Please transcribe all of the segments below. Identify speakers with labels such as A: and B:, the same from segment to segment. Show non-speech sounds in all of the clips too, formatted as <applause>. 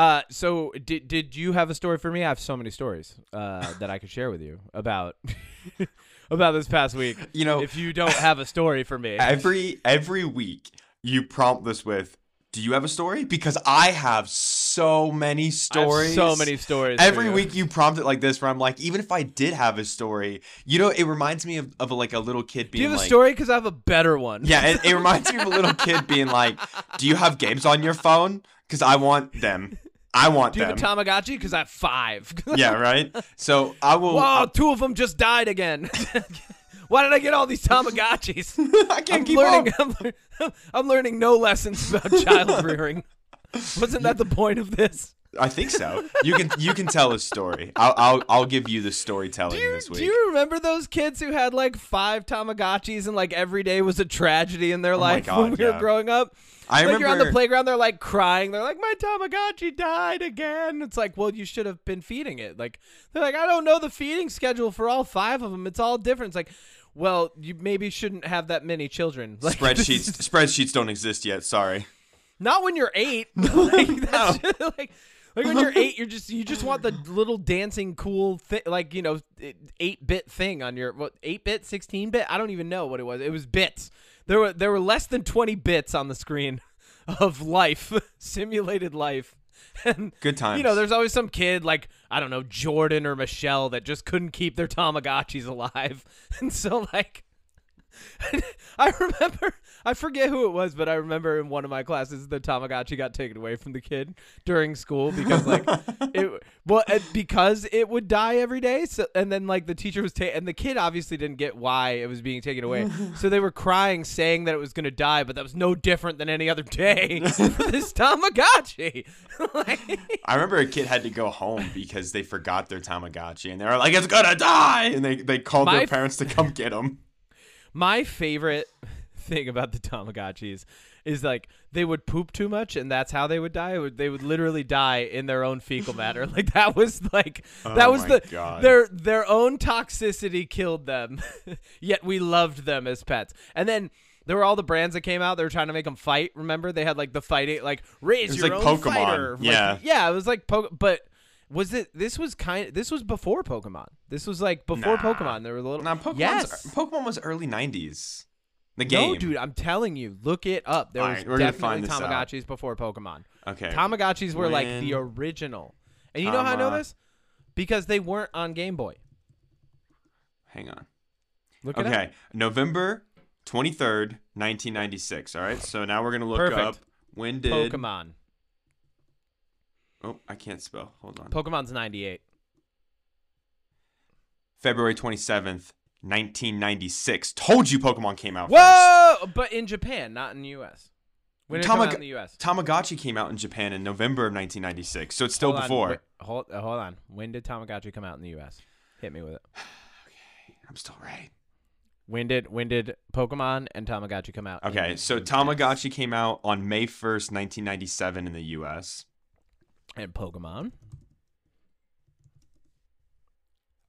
A: Uh, so did did you have a story for me? I have so many stories uh, that I could share with you about <laughs> about this past week.
B: You know,
A: if you don't have a story for me,
B: every every week you prompt this with, "Do you have a story?" Because I have so many
A: I have
B: stories.
A: so many stories.
B: Every
A: you.
B: week you prompt it like this, where I'm like, even if I did have a story, you know, it reminds me of, of like a little kid being.
A: Do you have a story? Because I have a better one.
B: yeah, it, it reminds me of a little <laughs> kid being like, "Do you have games on your phone? Because I want them. I want
A: Do you
B: them."
A: have a Tamagotchi? Because I have five. <laughs>
B: yeah, right. So I will.
A: Whoa, two of them just died again. <laughs> Why did I get all these Tamagotchis? <laughs>
B: I can't
A: I'm
B: keep
A: learning.
B: up.
A: I'm, I'm learning no lessons about child rearing. Wasn't that the point of this?
B: I think so. You can you can tell a story. I'll I'll, I'll give you the storytelling
A: Do you,
B: this week.
A: do you remember those kids who had like five Tamagotchis and like every day was a tragedy in their
B: Oh
A: life
B: God,
A: when we were growing up?
B: I
A: like you're on the playground, they're like crying. They're like, "My Tamagotchi died again." It's like, well, you should have been feeding it. Like they're like, "I don't know the feeding schedule for all five of them. It's all different." It's like, well, you maybe shouldn't have that many children. <laughs> Like,
B: Spreadsheets spreadsheets don't exist yet. Sorry.
A: Not when you're eight. <laughs> <laughs> like, that's just, <laughs> like, like when you're eight, you're just you just want the little dancing cool thing, like you know, eight bit thing on your what eight bit, sixteen bit. I don't even know what it was. It was bits. There were there were less than twenty bits on the screen of life, simulated life. And
B: Good times.
A: You know, there's always some kid like I don't know Jordan or Michelle that just couldn't keep their Tamagotchis alive, and so like. I remember, I forget who it was, but I remember in one of my classes the Tamagotchi got taken away from the kid during school because like <laughs> it well uh, because it would die every day. So and then like the teacher was ta- and the kid obviously didn't get why it was being taken away. <laughs> so they were crying, saying that it was gonna die, but that was no different than any other day <laughs> for this Tamagotchi. like,
B: I remember a kid had to go home because they forgot their Tamagotchi and they were like, "It's gonna die!" and they they called
A: My
B: their parents to come get them.
A: My favorite thing about the Tamagotchis is like they would poop too much and that's how they would die. Would- They would literally die in their own fecal matter. <laughs> Like that was like oh that
B: Oh
A: was the
B: God.
A: their their own toxicity killed them. <laughs> Yet we loved them as pets. And then there were all the brands that came out. They were trying to make them fight. Remember, they had like the fighting, like raise your
B: like
A: own
B: Pokemon.
A: fighter. Like,
B: Yeah.
A: yeah, it was like Pokemon. But was it? This was kind. This was before Pokemon. This was like before
B: Nah.
A: Pokemon. There were a little.
B: Now Pokemon
A: yes.
B: Pokemon was early '90s. The game.
A: No, dude, I'm telling you, look it up. There
B: All
A: was
B: right, we're gonna
A: definitely
B: find this out.
A: Tamagotchis before Pokemon.
B: Okay.
A: Tamagotchis were like the original. And you know how I know
B: Tama-
A: this? Because they weren't on Game Boy.
B: Hang on.
A: Look it up.
B: Okay, November 23rd, 1996. All right, so now we're gonna look
A: Perfect.
B: up when did
A: Pokemon.
B: Oh, I can't spell. Hold on.
A: Pokemon's 98.
B: February 27th, 1996. Told you Pokemon came out first.
A: Whoa! But in Japan, not in the US. When did it come out in the US?
B: Tamagotchi came out in Japan in November of 1996, so it's still
A: Hold on,
B: before.
A: wait, hold, uh, hold on. When did Tamagotchi come out in the US? Hit me with it. <sighs>
B: Okay, I'm still right.
A: When did when did Pokemon and Tamagotchi come out?
B: Okay, so
A: US?
B: Tamagotchi came out on May 1st, 1997 in the US.
A: and Pokemon.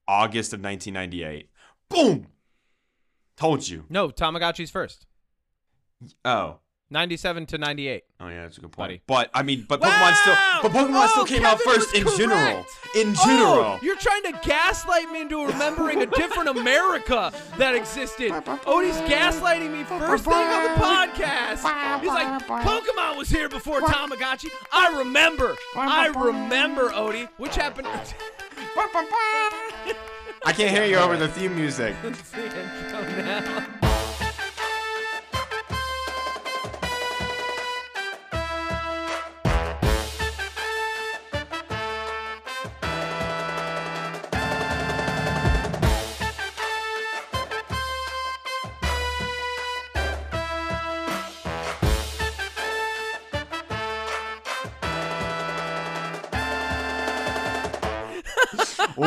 B: August of 1998. Boom! Told you.
A: No, Tamagotchi's first.
B: Oh.
A: 97 to 98.
B: Oh yeah, that's a good point.
A: Buddy.
B: But I mean, but Pokemon still, but Pokemon
A: Oh,
B: still came out first in general.
A: correct.
B: In
A: Oh,
B: general.
A: you're trying to gaslight me into remembering a different America that existed. Oh, Odie's gaslighting me first thing on the podcast. He's like, Pokemon was here before Tamagotchi. I remember. I remember, Odie. Which happened. <laughs>
B: I can't hear you over the theme music. <laughs>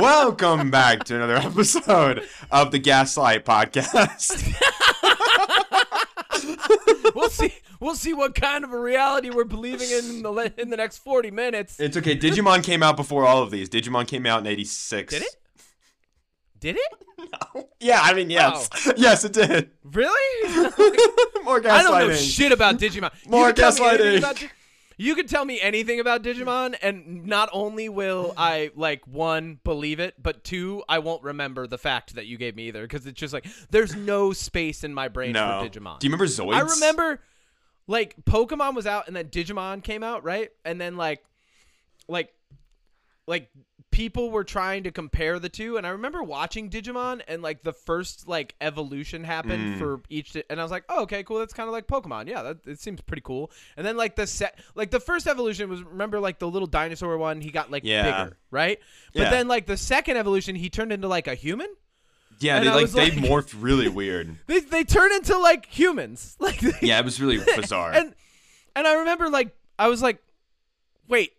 B: Welcome back to another episode of the Gaslight Podcast. <laughs>
A: We'll see. We'll see what kind of a reality we're believing in in the, le- in the next 40 minutes.
B: it's okay. Digimon came out before all of these. Digimon came out in '86.
A: Did it? Did it? No.
B: Yeah, I mean, yes, <laughs> yes, it did.
A: Really? <laughs>
B: More gaslighting.
A: I don't know shit about Digimon.
B: More gaslighting.
A: You could tell me anything about Digimon, and not only will I like one believe it, but two, I won't remember the fact that you gave me either, because it's just like there's no space in my brain
B: No.
A: for Digimon.
B: Do you remember Zoids?
A: I remember like Pokemon was out and then Digimon came out, right? And then like like like people were trying to compare the two and I remember watching Digimon and like the first like evolution happened
B: Mm.
A: for each and I was like, "Oh, okay, cool. That's kind of like Pokemon. Yeah, that it seems pretty cool." And then like the set like the first evolution was remember like the little dinosaur one, he got like
B: Yeah.
A: bigger, right? But
B: Yeah.
A: then like the second evolution, he turned into like a human?
B: Yeah,
A: and
B: they
A: I
B: like they
A: like-
B: morphed <laughs> really weird.
A: They they turn into like humans. <laughs> Like they,
B: Yeah, it was really <laughs> bizarre.
A: and and I remember like I was like, wait.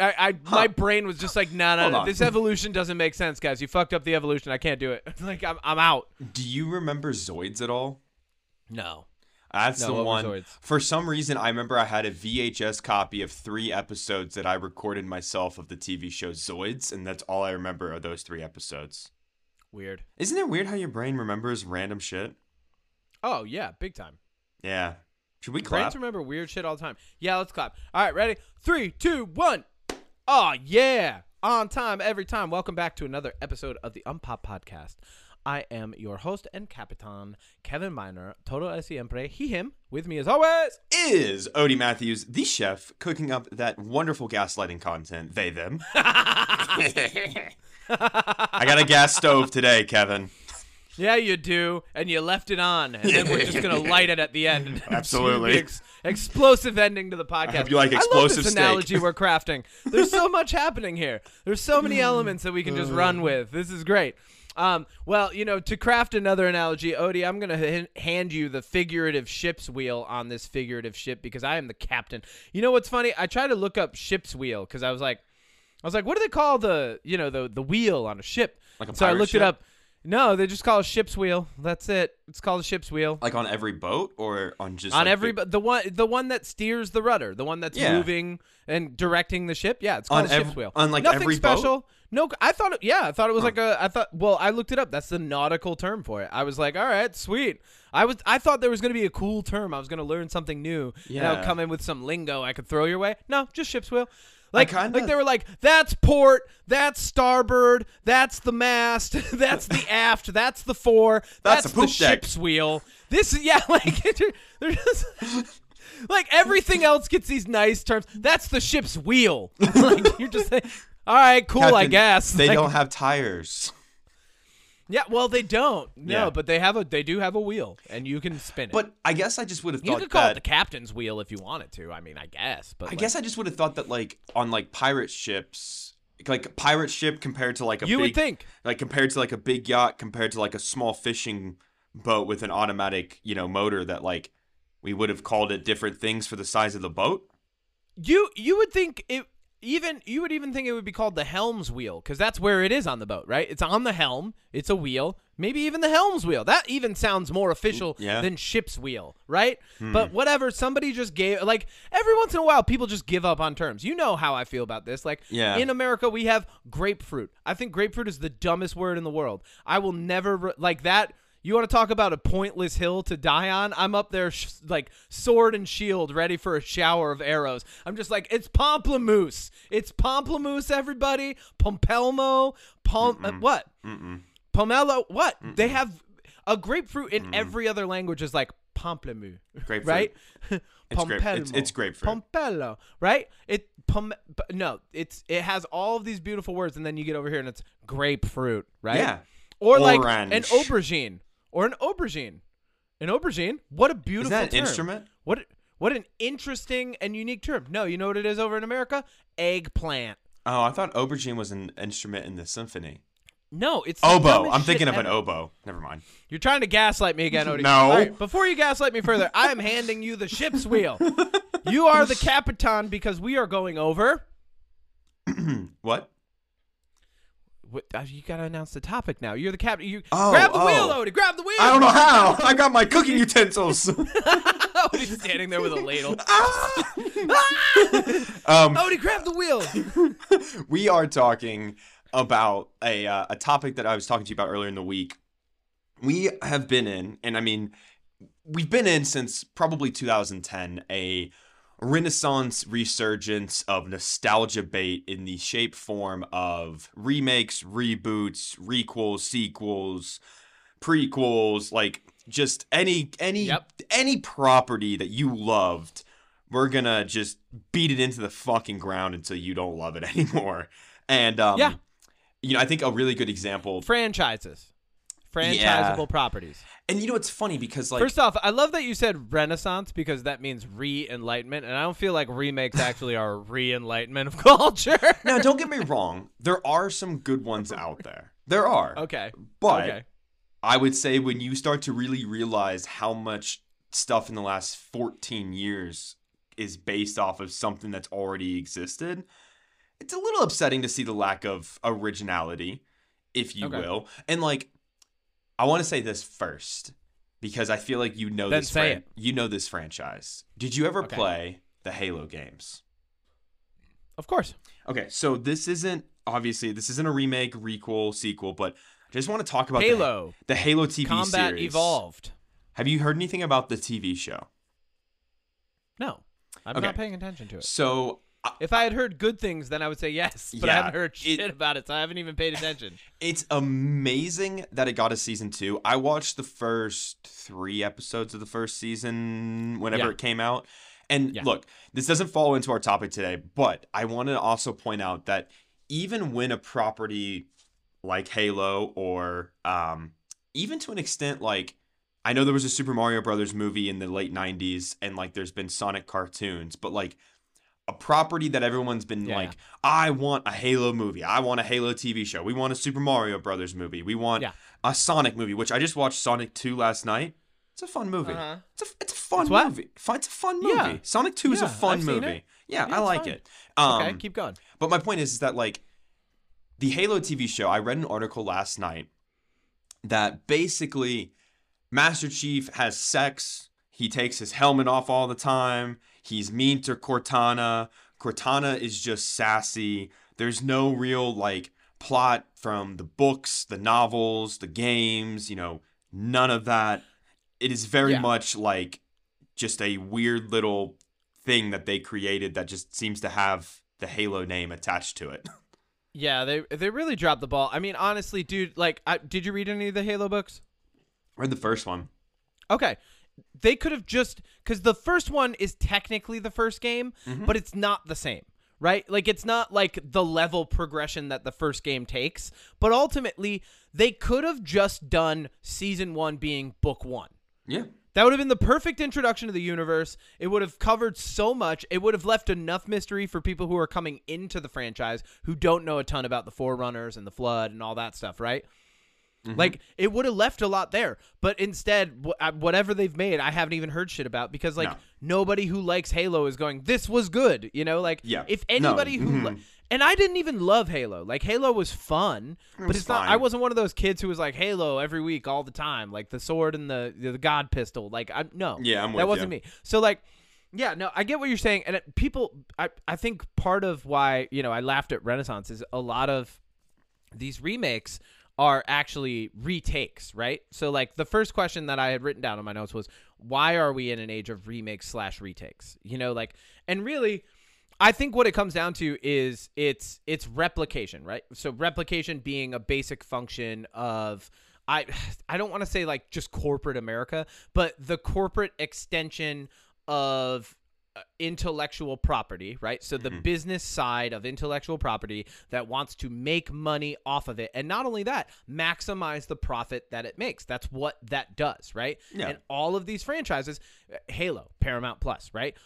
A: I, I
B: Huh.
A: my brain was just like, no, no, no. This evolution doesn't make sense, guys. You fucked up the evolution. I can't do it. <laughs> like I'm I'm out.
B: Do you remember Zoids at all?
A: No.
B: That's
A: No,
B: the one.
A: Zoids?
B: For some reason, I remember I had a VHS copy of three episodes that I recorded myself of the TV show Zoids, and that's all I remember of those three episodes.
A: Weird.
B: Isn't it weird how your brain remembers random shit?
A: Oh yeah, big time.
B: Yeah. Should we clap?
A: Brains remember weird shit all the time. Yeah, let's clap. All right, ready? Three, two, one. Oh yeah, on time every time. Welcome back to another episode of the um Unpop Podcast. I am your host and capitan, Kevin Miner, Todo es siempre, he, him, with me as always.
B: Is Odie Matthews, the chef, cooking up that wonderful gaslighting content, they, them. <laughs> <laughs> I got a gas stove today, Kevin. <laughs>
A: Yeah, you do, and you left it on, and then we're just gonna light it at the end. <laughs> <laughs>
B: Absolutely.
A: ex- explosive ending to the podcast.
B: you like
A: I love
B: explosive
A: this
B: steak.
A: analogy we're crafting. There's so much happening here. There's so many elements that we can just run with. This is great. Um, well, you know, to craft another analogy, Odie, I'm gonna h- hand you the figurative ship's wheel on this figurative ship because I am the captain. You know what's funny? I tried to look up ship's wheel because I was like, I was like, what do they call the, you know, the the wheel on a ship?
B: Like a
A: so I
B: pirate
A: looked
B: ship?
A: it up. No, they just call it ship's wheel. That's it. It's called a ship's wheel.
B: Like on every boat or on just
A: on
B: like,
A: every
B: the-
A: the one the one that steers the rudder, the one that's
B: Yeah.
A: moving and directing the ship. Yeah, it's called
B: On
A: a ship's wheel.
B: on, like,
A: Nothing
B: every boat?
A: special. No, I thought it. Yeah, I thought it was like a. I thought. Well, I looked it up. That's the nautical term for it. I was like, all right, sweet. I was. I thought there was gonna be a cool term. I was gonna learn something new. And I would come in with some lingo I could throw your way. No, just ship's wheel. Like,
B: kinda-
A: like they were like, that's port, that's starboard, that's the mast, <laughs> that's the aft, that's the fore,
B: That's
A: that's,
B: the deck.
A: ship's wheel. This is yeah, <laughs> like <laughs> they're just like everything else gets these nice terms. That's the ship's wheel. like you're just like, all right, cool, I guess.
B: They
A: Like,
B: don't have tires.
A: Yeah, well, they don't. No,
B: Yeah.
A: but they have a they do have a wheel, and you can spin it.
B: But I guess I just would have
A: you
B: thought
A: could call
B: that.
A: it the captain's wheel if you wanted to. I mean, I guess. But
B: I
A: like,
B: guess I just would have thought that like on like pirate ships, like a pirate ship compared to like a
A: you
B: big,
A: would think.
B: like compared to like a big yacht compared to like a small fishing boat with an automatic you know motor that like we would have called it different things for the size of the boat.
A: You you would think it even you would even think it would be called the helm's wheel because that's where it is on the boat, right? It's on the helm. It's a wheel. Maybe even the helm's wheel. That even sounds more official
B: Yeah.
A: than ship's wheel, right?
B: Hmm.
A: But whatever. Somebody just gave like every once in a while, people just give up on terms. You know how I feel about this. Like
B: Yeah.
A: in America, we have grapefruit. I think grapefruit is the dumbest word in the world. I will never like that. You want to talk about a pointless hill to die on? I'm up there, sh- like sword and shield, ready for a shower of arrows. I'm just like, it's pamplemousse. It's pamplemousse, everybody. Pompelmo. Pom. uh, what?
B: Mm-mm.
A: Pomelo. What? They have a grapefruit in every other language is like pamplemousse,
B: Grapefruit.
A: right? <laughs>
B: It's grape- it's- it's grapefruit.
A: Pompello, right? It pom. No, it's it has all of these beautiful words, and then you get over here and it's grapefruit, right?
B: Yeah.
A: Or like an aubergine or an aubergine. An aubergine. What a beautiful
B: Is that an
A: term.
B: instrument?
A: What what an interesting and unique term. No, you know what it is over in America? Eggplant.
B: Oh, I thought aubergine was an instrument in the symphony.
A: No, it's
B: Oboe. I'm thinking of an oboe. Never mind.
A: You're trying to gaslight me again, Odie. <laughs>
B: No.
A: Right, before you gaslight me further, I am handing you the ship's <laughs> wheel. you are the capitan because we are going over. <clears throat>
B: What?
A: What, uh, you gotta announce the topic now. You're the captain. You
B: Oh,
A: grab the wheel,
B: oh.
A: Odie. Grab the wheel.
B: I don't know how. <laughs> I got my cooking utensils. <laughs>
A: Odie's standing there with a ladle. <laughs>
B: um,
A: Odie, grab the wheel.
B: we are talking about a uh, a topic that I was talking to you about earlier in the week. We have been in, and I mean, we've been in since probably 2010, a renaissance resurgence of nostalgia bait in the shape form of remakes, reboots, requels, sequels, prequels, like just any any
A: Yep.
B: any property that you loved, we're gonna just beat it into the fucking ground until you don't love it <laughs> anymore. And um,
A: Yeah.
B: you know, I think a really good example.
A: Franchises, franchisable
B: Yeah.
A: properties.
B: And you know, it's funny because like
A: First off, I love that you said Renaissance because that means re-enlightenment, and I don't feel like remakes actually are <laughs> re-enlightenment of culture.
B: now, don't get me <laughs> wrong, there are some good ones out there. There are,
A: okay.
B: but
A: okay.
B: I would say when you start to really realize how much stuff in the last 14 years is based off of something that's already existed, it's a little upsetting to see the lack of originality, if you
A: Okay.
B: will. And like, I want to say this first because I feel like you know
A: Then
B: this.
A: it.
B: You know this franchise. Did you ever
A: Okay.
B: play the Halo games?
A: Of course.
B: Okay, so this isn't obviously this isn't a remake, requel, sequel, but I just want to talk about the-
A: Halo,
B: the, Halo TV
A: Combat
B: series.
A: Evolved.
B: Have you heard anything about the TV show?
A: No, I'm
B: Okay.
A: not paying attention to it.
B: So
A: If I had heard good things, then I would say yes, <laughs> but I haven't heard
B: it-
A: shit about it, so I haven't even paid attention. <laughs>
B: it's amazing that it got a season two. I watched the first three episodes of the first season whenever
A: Yeah.
B: it came out. And
A: Yeah.
B: look, this doesn't fall into our topic today, but I want to also point out that even when a property like Halo or um, even to an extent like I know there was a Super Mario Brothers movie in the late 90s and like there's been Sonic cartoons, but like a property that everyone's been
A: Yeah.
B: like I want a Halo movie. I want a Halo TV show. We want a Super Mario Brothers movie. We want
A: Yeah.
B: a Sonic movie, which I just watched Sonic 2 last night. It's a fun movie.
A: Uh-huh.
B: It's a it's a fun
A: It's
B: movie. It's a fun movie.
A: Yeah.
B: Sonic 2 is a fun movie. Yeah,
A: Yeah,
B: I like
A: fun.
B: it. Um,
A: okay, keep going.
B: but my point is, is that like the Halo TV show, I read an article last night that basically Master Chief has sex. He takes his helmet off all the time. He's mean to Cortana. Cortana is just sassy. There's no real like plot from the books, the novels, the games, you know, none of that. It is very
A: Yeah.
B: much like just a weird little thing that they created that just seems to have the Halo name attached to it. <laughs>
A: Yeah, they they really dropped the ball. I mean, honestly, dude, like, I, did you read any of the Halo books?
B: Read the first one.
A: Okay. They could have just because the first one is technically the first game,
B: Mm-hmm.
A: but it's not the same, right? Like it's not like the level progression that the first game takes. But ultimately, they could have just done season one being book one.
B: Yeah.
A: That would have been the perfect introduction to the universe. It would have covered so much. It would have left enough mystery for people who are coming into the franchise who don't know a ton about the Forerunners and the Flood and all that stuff, right?
B: Mm-hmm.
A: Like it would have left a lot there, but instead, wh- uh, whatever they've made, I haven't even heard shit about because like
B: No.
A: nobody who likes Halo is going, "This was good," you know. Like
B: Yeah.
A: if
B: No.
A: anybody who, li-
B: Mhm.
A: and I didn't even love Halo. Like Halo was fun, but
B: was
A: it's not. I wasn't one of those kids who was like Halo every week all the time, like the sword and the the God pistol. Like I no,
B: Yeah, I'm
A: that wasn't
B: you.
A: me. So like. Yeah, no, I get what you're saying, and it, people, I, I think part of why you know I laughed at Renaissance is a lot of these remakes are actually retakes, right? So like the first question that I had written down on my notes was why are we in an age of remakes slash retakes? You know, like and really I think what it comes down to is it's it's replication, right? So replication being a basic function of I <sighs> I don't want to say like just corporate America, but the corporate extension of intellectual property, right? So the business side of intellectual property that wants to make money off of it. And not only that, maximize the profit that it makes. That's what that does, right?
B: Yeah.
A: And all of these franchises, uh, Halo, Paramount Plus, right?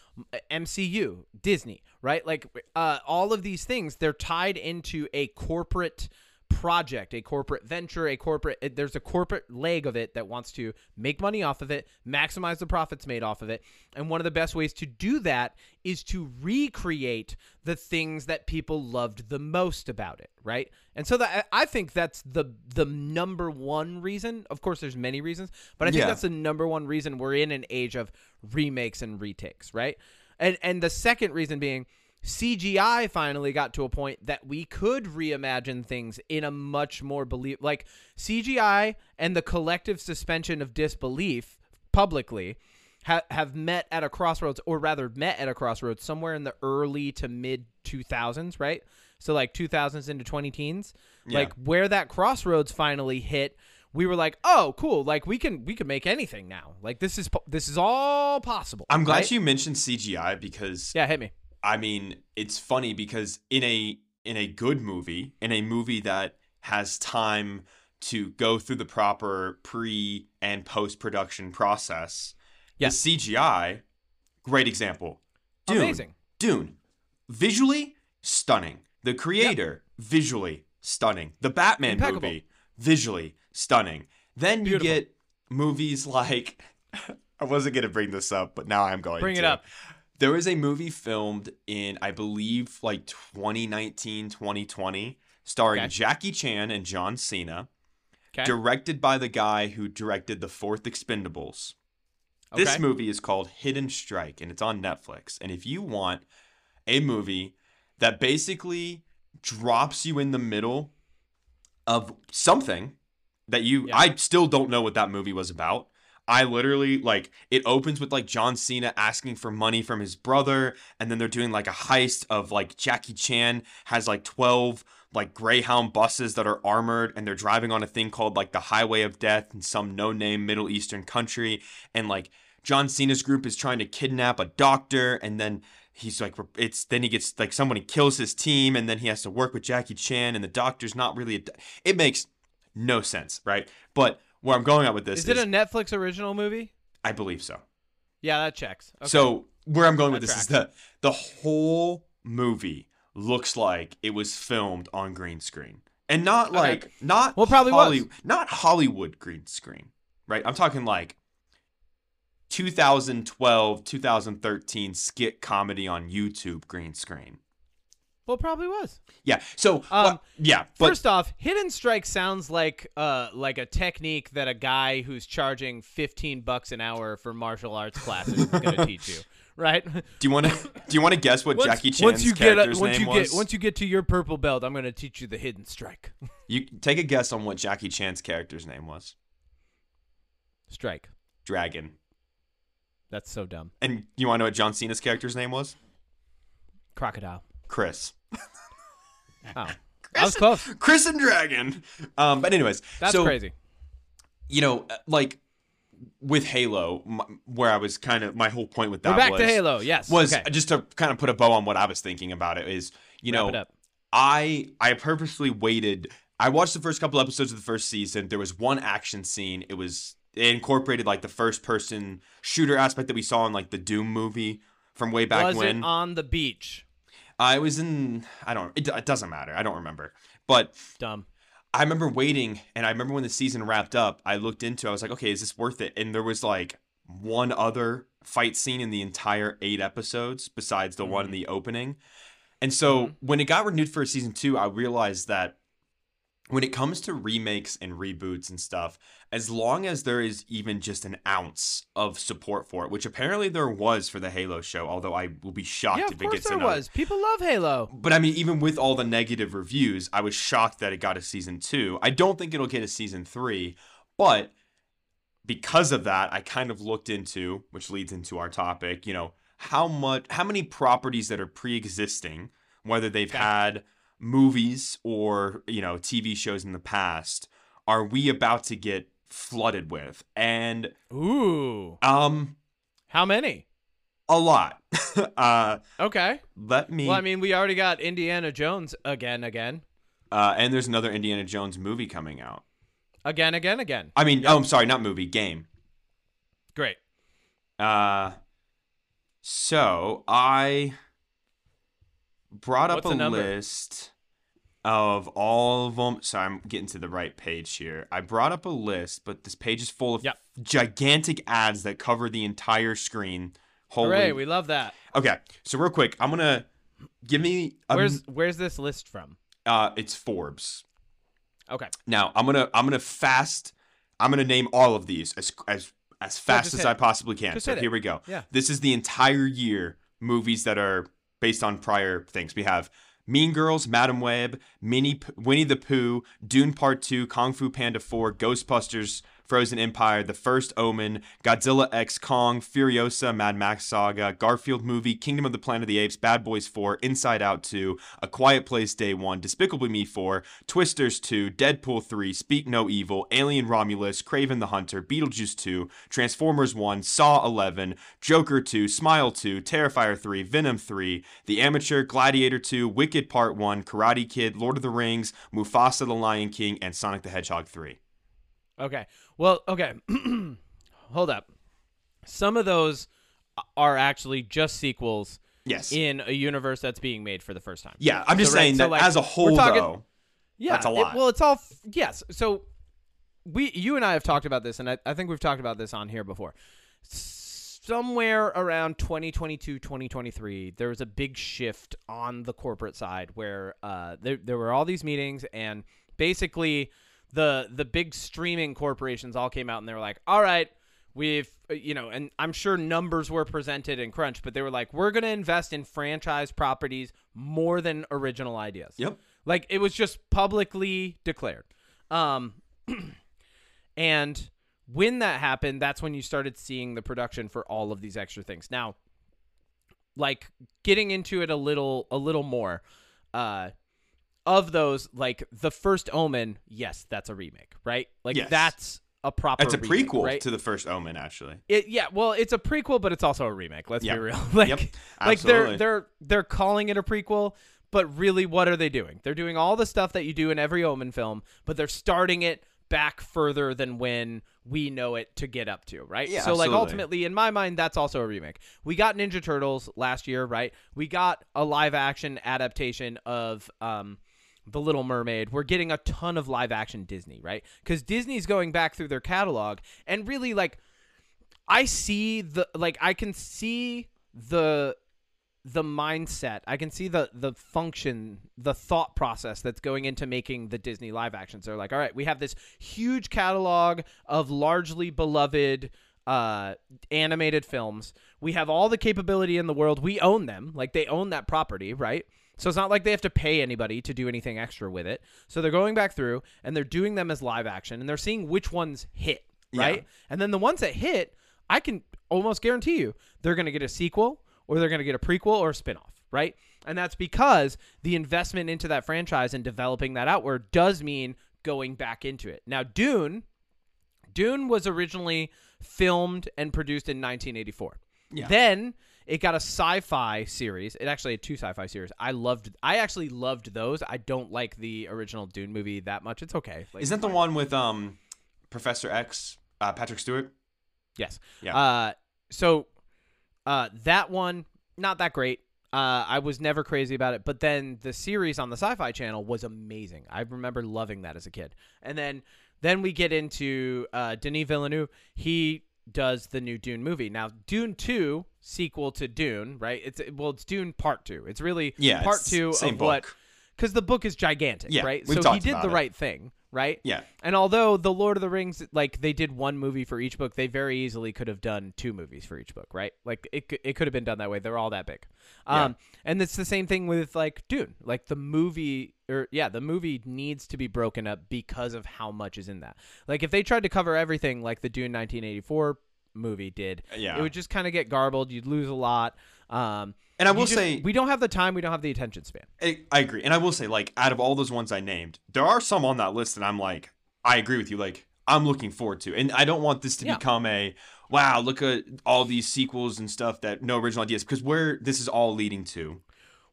A: MCU, Disney, right? Like uh, all of these things, they're tied into a corporate project, a corporate venture, a corporate it- there's a corporate leg of it that wants to make money off of it, maximize the profits made off of it. And one of the best ways to do that is to recreate the things that people loved the most about it, right? And so that I I think that's the the number one reason. Of course there's many reasons, but I think
B: Yeah.
A: that's the number one reason we're in an age of remakes and retakes, right? And and the second reason being CGI finally got to a point that we could reimagine things in a much more believe like CGI and the collective suspension of disbelief publicly ha- have met at a crossroads, or rather met at a crossroads somewhere in the early to mid 2000s, right? So like 2000s into 20 teens,
B: Yeah.
A: like where that crossroads finally hit. We were like, oh, cool! Like we can we can make anything now. Like this is po- this is all possible.
B: I'm glad
A: right?
B: you mentioned CGI because
A: Yeah, hit me.
B: I mean, it's funny because in a in a good movie, in a movie that has time to go through the proper pre and post production process,
A: Yeah.
B: the CGI, great example. Dune,
A: Amazing.
B: Dune, visually stunning. The creator, visually stunning. The Batman
A: Impeccable.
B: movie, visually stunning. Then you get movies like <laughs> I wasn't gonna bring this up, but now I'm going to
A: Bring
B: to.
A: it up.
B: There was a movie filmed in, I believe, like 2019, 2020, starring
A: Okay.
B: Jackie Chan and John Cena,
A: Okay.
B: directed by the guy who directed the fourth Expendables. This movie is called Hidden Strike, and it's on Netflix. And if you want a movie that basically drops you in the middle of something that you,
A: Yeah.
B: I still don't know what that movie was about. I literally like it opens with like John Cena asking for money from his brother, and then they're doing like a heist of like Jackie Chan has like 12 like Greyhound buses that are armored, and they're driving on a thing called like the Highway of Death in some no name Middle Eastern country, and like John Cena's group is trying to kidnap a doctor, and then he's like it's then he gets like somebody kills his team, and then he has to work with Jackie Chan, and the doctor's not really a. It makes no sense, right? But where I'm going at with this
A: Is it a Netflix original movie?
B: I believe so.
A: Yeah, that checks. Okay.
B: So where I'm going with
A: That
B: this is the the whole movie looks like it was filmed on green screen, and not
A: Okay.
B: like not
A: Well, probably was.
B: not Hollywood green screen, right? I'm talking like 2012, 2013 skit comedy on YouTube green screen.
A: Well, probably was.
B: Yeah. So
A: Um,
B: well, yeah, but
A: First off, hidden strike sounds like uh like a technique that a guy who's charging 15 bucks an hour for martial arts classes is going to teach you, <laughs> right?
B: do you want to do you want to guess what
A: once,
B: Jackie Chan's
A: once you get
B: character's
A: once
B: name
A: you
B: was?
A: get once you get to your purple belt, I'm going to teach you the hidden strike. <laughs>
B: you take a guess on what Jackie Chan's character's name was.
A: Strike.
B: Dragon.
A: That's so dumb.
B: And you want to know what John Cena's character's name was?
A: Crocodile.
B: Chris. <laughs>
A: Oh. I was close.
B: Chris and Dragon. Um, but anyways,
A: That's
B: so,
A: crazy.
B: You know, uh, like with Halo, m- where I was kind of my whole point with that
A: We're back
B: was
A: to Halo. Yes.
B: was
A: okay.
B: just to kind of put a bow on what I was thinking about it is you
A: Wrap
B: know. I I purposely waited. I watched the first couple episodes of the first season. There was one action scene. It was it incorporated like the first person shooter aspect that we saw in like the Doom movie from way back
A: was
B: when.
A: it on the beach?
B: I was in. I don't. It, it doesn't matter. I don't remember. But
A: Dumb.
B: I remember waiting, and I remember when the season wrapped up. I looked into. it, I was like, okay, is this worth it? And there was like one other fight scene in the entire eight episodes, besides the one in mm-hmm. the opening. And so mm-hmm. when it got renewed for season two, I realized that when it comes to remakes and reboots and stuff, as long as there is even just an ounce of support for it, which apparently there was for the Halo show, although I will be shocked
A: Yeah,
B: if
A: of
B: it
A: course
B: gets
A: there
B: another.
A: was. People love Halo.
B: But I mean, even with all the negative reviews, I was shocked that it got a season two. I don't think it'll get a season three, but because of that, I kind of looked into, which leads into our topic, you know, how much, how many properties that are pre-existing, whether they've
A: Okay.
B: had movies or you know TV shows in the past, are we about to get flooded with? And
A: Ooh.
B: um,
A: How many?
B: a lot. <laughs> uh,
A: Okay.
B: let me.
A: Well, I mean, we already got Indiana Jones again, again,
B: uh, and there's another Indiana Jones movie coming out.
A: again, again, again.
B: I mean, oh, I'm sorry, not movie, game.
A: Great.
B: Uh, so I brought up
A: What's
B: a list of all of them. Sorry, I'm getting to the right page here. I brought up a list, but this page is full of
A: Yep.
B: gigantic ads that cover the entire screen. Holy.
A: Hooray! We love that.
B: okay, so real quick, I'm gonna give me. A,
A: Where's Where's this list from?
B: uh? It's Forbes.
A: Okay.
B: Now I'm gonna I'm gonna fast. I'm gonna name all of these as as as fast as I possibly can.
A: Just
B: so
A: hit it.
B: here we go.
A: Yeah.
B: This is the entire year movies that are based on prior things. We have Mean Girls, Madame Web, Minnie, Winnie the Pooh, Dune Part Two, Kung Fu Panda Four, Ghostbusters Frozen Empire, The First Omen, Godzilla X Kong, Furiosa, Mad Max Saga, Garfield movie, Kingdom of the Planet of the Apes, Bad Boys 4, Inside Out 2, A Quiet Place Day 1, Despicable Me 4, Twisters 2, Deadpool 3, Speak No Evil, Alien Romulus, Kraven the Hunter, Beetlejuice 2, Transformers 1, Saw 11, Joker 2, Smile 2, Terrifier 3, Venom 3, The Amateur, Gladiator 2, Wicked Part 1, Karate Kid, Lord of the Rings, Mufasa the Lion King, and Sonic the Hedgehog 3.
A: Okay. Well, okay. <clears throat> Hold up. Some of those are actually just sequels
B: Yes.
A: in a universe that's being made for the first time.
B: yeah, I'm just
A: So, right,
B: saying
A: so,
B: that
A: like,
B: as a whole,
A: talking-
B: though.
A: Yeah,
B: That's a
A: it-
B: lot.
A: well, it's all f- yes. So we, you and I have talked about this, and I, I think we've talked about this on here before. Somewhere around 2022, 2023, there was a big shift on the corporate side where uh, there there were all these meetings, and basically the the big streaming corporations all came out and they were like, "All right." We've, uh, you know, and I'm sure numbers were presented in Crunch, but they were like, we're going to invest in franchise properties more than original ideas.
B: Yep.
A: Like it was just publicly declared. Um <clears throat> and when that happened, that's when you started seeing the production for all of these extra things. Now, like getting into it a little a little more, uh of those, like the first Omen, yes, that's a remake, right? Like
B: Yes.
A: that's a proper
B: It's a
A: remake,
B: prequel
A: right?
B: to the first Omen, actually.
A: It yeah, well, it's a prequel, but it's also a remake. Let's
B: Yep.
A: be real. like, <laughs>
B: Yep,
A: like they're they're they're calling it a prequel, but really, what are they doing? They're doing all the stuff that you do in every Omen film, but they're starting it back further than when we know it to get up to, right?
B: Yeah,
A: so like ultimately, in my mind, that's also a remake. We got Ninja Turtles last year, right? We got a live action adaptation of um the Little Mermaid. We're getting a ton of live action Disney, right? Because Disney's going back through their catalog and really like I see the like I can see the the mindset. I can see the the function, the thought process that's going into making the Disney live actions. They're like, all right, we have this huge catalog of largely beloved uh animated films. We have all the capability in the world. We own them. Like they own that property, right? So it's not like they have to pay anybody to do anything extra with it. So they're going back through and they're doing them as live action and they're seeing which ones hit,
B: Yeah.
A: right? And then the ones that hit, I can almost guarantee you they're going to get a sequel or they're going to get a prequel or a spin-off, right? And that's because the investment into that franchise and developing that outward does mean going back into it. Now, Dune Dune was originally filmed and produced in 1984.
B: Yeah.
A: Then it got a sci-fi series. It actually had two sci-fi series. I loved. I actually loved those. I don't like the original Dune movie that much. It's okay. Like,
B: Isn't that the one with um Professor X, uh, Patrick Stewart?
A: Yes.
B: Yeah.
A: Uh, so uh, that one not that great. Uh, I was never crazy about it, but then the series on the Sci-Fi Channel was amazing. I remember loving that as a kid. And then then we get into uh, Denis Villeneuve. He does the new Dune movie. Now, Dune Two, sequel to Dune, right? It's well, it's Dune Part Two. It's really
B: Yeah,
A: part
B: it's
A: two
B: same
A: of what
B: book.
A: because the book is gigantic,
B: Yeah,
A: right? so he did the
B: it.
A: right thing, right?
B: Yeah.
A: And although the Lord of the Rings, like they did one movie for each book, they very easily could have done two movies for each book, right? Like it, it could have been done that way. They're all that big.
B: Yeah.
A: Um, and it's the same thing with like Dune. Like the movie, or yeah, the movie needs to be broken up because of how much is in that. Like if they tried to cover everything like the Dune 1984 movie did,
B: Yeah.
A: it would just kind of get garbled. You'd lose a lot. Um,
B: And I will
A: just-
B: say,
A: we don't have the time. We don't have the attention span.
B: I, I agree. And I will say, like, out of all those ones I named, there are some on that list that I'm like, I agree with you. Like, I'm looking forward to. And I don't want this to
A: Yeah.
B: become a, wow, look at all these sequels and stuff that no original ideas, because where this is all leading to.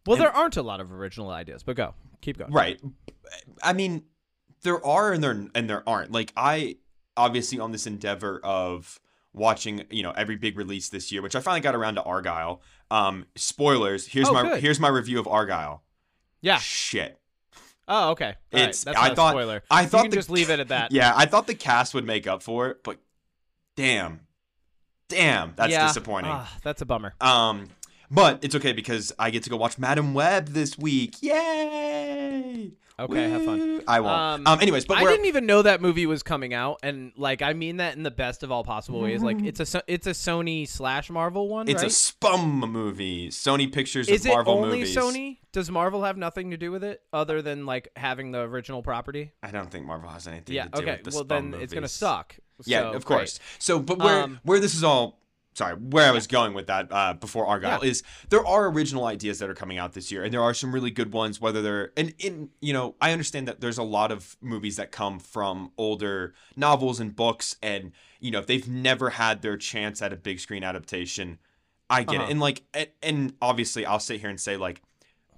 A: Well,
B: And-
A: there aren't a lot of original ideas, but go, keep going.
B: Right. I mean, there are and there and there aren't. Like I obviously on this endeavor of watching, you know, every big release this year, which I finally got around to Argylle. Um, spoilers. Here's
A: Oh,
B: my
A: good.
B: here's my review of Argylle.
A: Yeah.
B: Shit.
A: Oh, okay. All right.
B: It's-
A: That's
B: I thought-
A: a spoiler.
B: I
A: you
B: thought the-
A: just leave it at that. <laughs>
B: Yeah, I thought the cast would make up for it, but damn, damn, that's
A: Yeah.
B: disappointing.
A: Ah, that's a bummer.
B: Um, But it's okay because I get to go watch Madame Web this week. Yay!
A: Okay, have fun.
B: I won't. Um,
A: Um,
B: anyways, but
A: I didn't even know that movie was coming out, and like I mean that in the best of all possible ways. Like it's a it's a Sony slash Marvel one.
B: it's
A: right?
B: a spum movie. Sony Pictures
A: Is
B: of
A: it
B: Marvel
A: only
B: movies.
A: Sony? Does Marvel have nothing to do with it other than like having the original property?
B: I don't think Marvel has anything
A: Yeah.
B: to do
A: Okay.
B: with the
A: Well,
B: spum
A: then it's gonna suck.
B: Yeah,
A: So,
B: of course. So, but where
A: Um,
B: where this is all sorry, where I was going with that uh, before Argylle
A: Yeah.
B: is there are original ideas that are coming out this year, and there are some really good ones. Whether they're and in you know, I understand that there's a lot of movies that come from older novels and books, and you know, if they've never had their chance at a big screen adaptation, I get
A: Uh-huh.
B: it. And like, and, and obviously, I'll sit here and say like.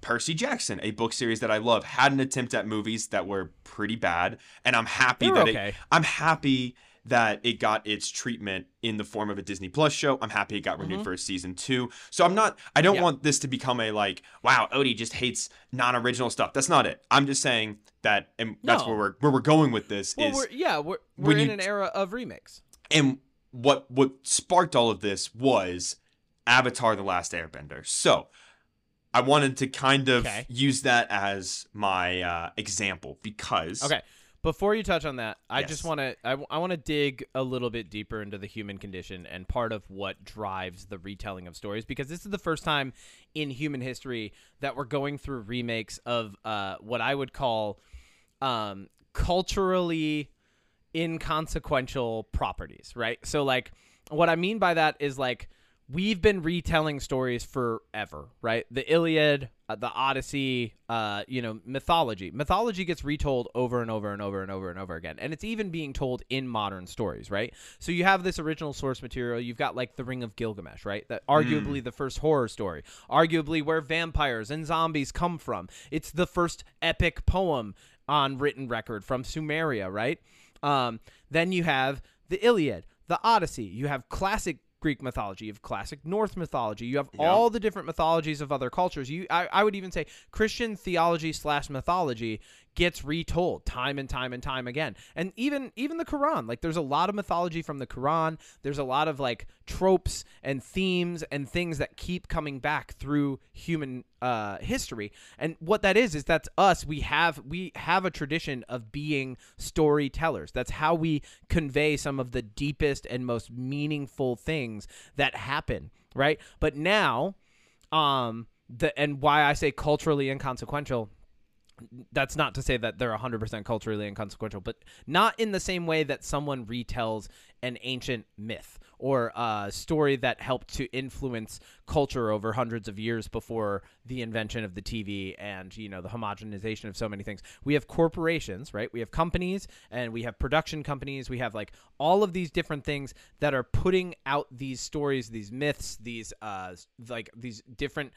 B: Percy Jackson, a book series that I love, had an attempt at movies that were pretty bad, and I'm happy
A: They were
B: that
A: okay.
B: it, I'm happy that it got its treatment in the form of a Disney Plus show. I'm happy it got renewed
A: Mhm.
B: for a season two. So I'm not. I don't
A: Yeah.
B: want this to become a like, wow, Odie just hates non-original stuff. That's not it. I'm just saying that, and that's where we're where we're going with this
A: Well,
B: is,
A: we're, yeah, we're we're in
B: you-
A: an era of remakes.
B: and what what sparked all of this was Avatar: The Last Airbender. So. I wanted to kind of
A: Okay.
B: use that as my uh, example because
A: Okay. Before you touch on that, I
B: Yes.
A: just want to I, want to dig a little bit deeper into the human condition and part of what drives the retelling of stories because this is the first time in human history that we're going through remakes of uh, what I would call um, culturally inconsequential properties, right? So like what I mean by that is like we've been retelling stories forever, right? The Iliad, uh, the Odyssey, uh, you know, mythology. Mythology gets retold over and over and over and over and over again. And it's even being told in modern stories, right? So you have this original source material. You've got like The Ring of Gilgamesh, right? That arguably the first horror story, arguably where vampires and zombies come from. It's the first epic poem on written record from Sumeria, right? Um, then you have the Iliad, the Odyssey. You have classic Greek mythology, you have classic Norse mythology, you have
B: Yeah.
A: all the different mythologies of other cultures. You, I, I would even say Christian theology slash mythology gets retold time and time and time again. And even even the Quran, like there's a lot of mythology from the Quran. There's a lot of like tropes and themes and things that keep coming back through human uh, history. And what that is is that's us. We have we have a tradition of being storytellers. That's how we convey some of the deepest and most meaningful things that happen, right? But now, um, the and why I say culturally inconsequential that's not to say that they're 100% culturally inconsequential, but not in the same way that someone retells an ancient myth or a story that helped to influence culture over hundreds of years before the invention of the TV and, you know, the homogenization of so many things. We have corporations, right? We have companies and we have production companies. We have like all of these different things that are putting out these stories, these myths, these uh like these different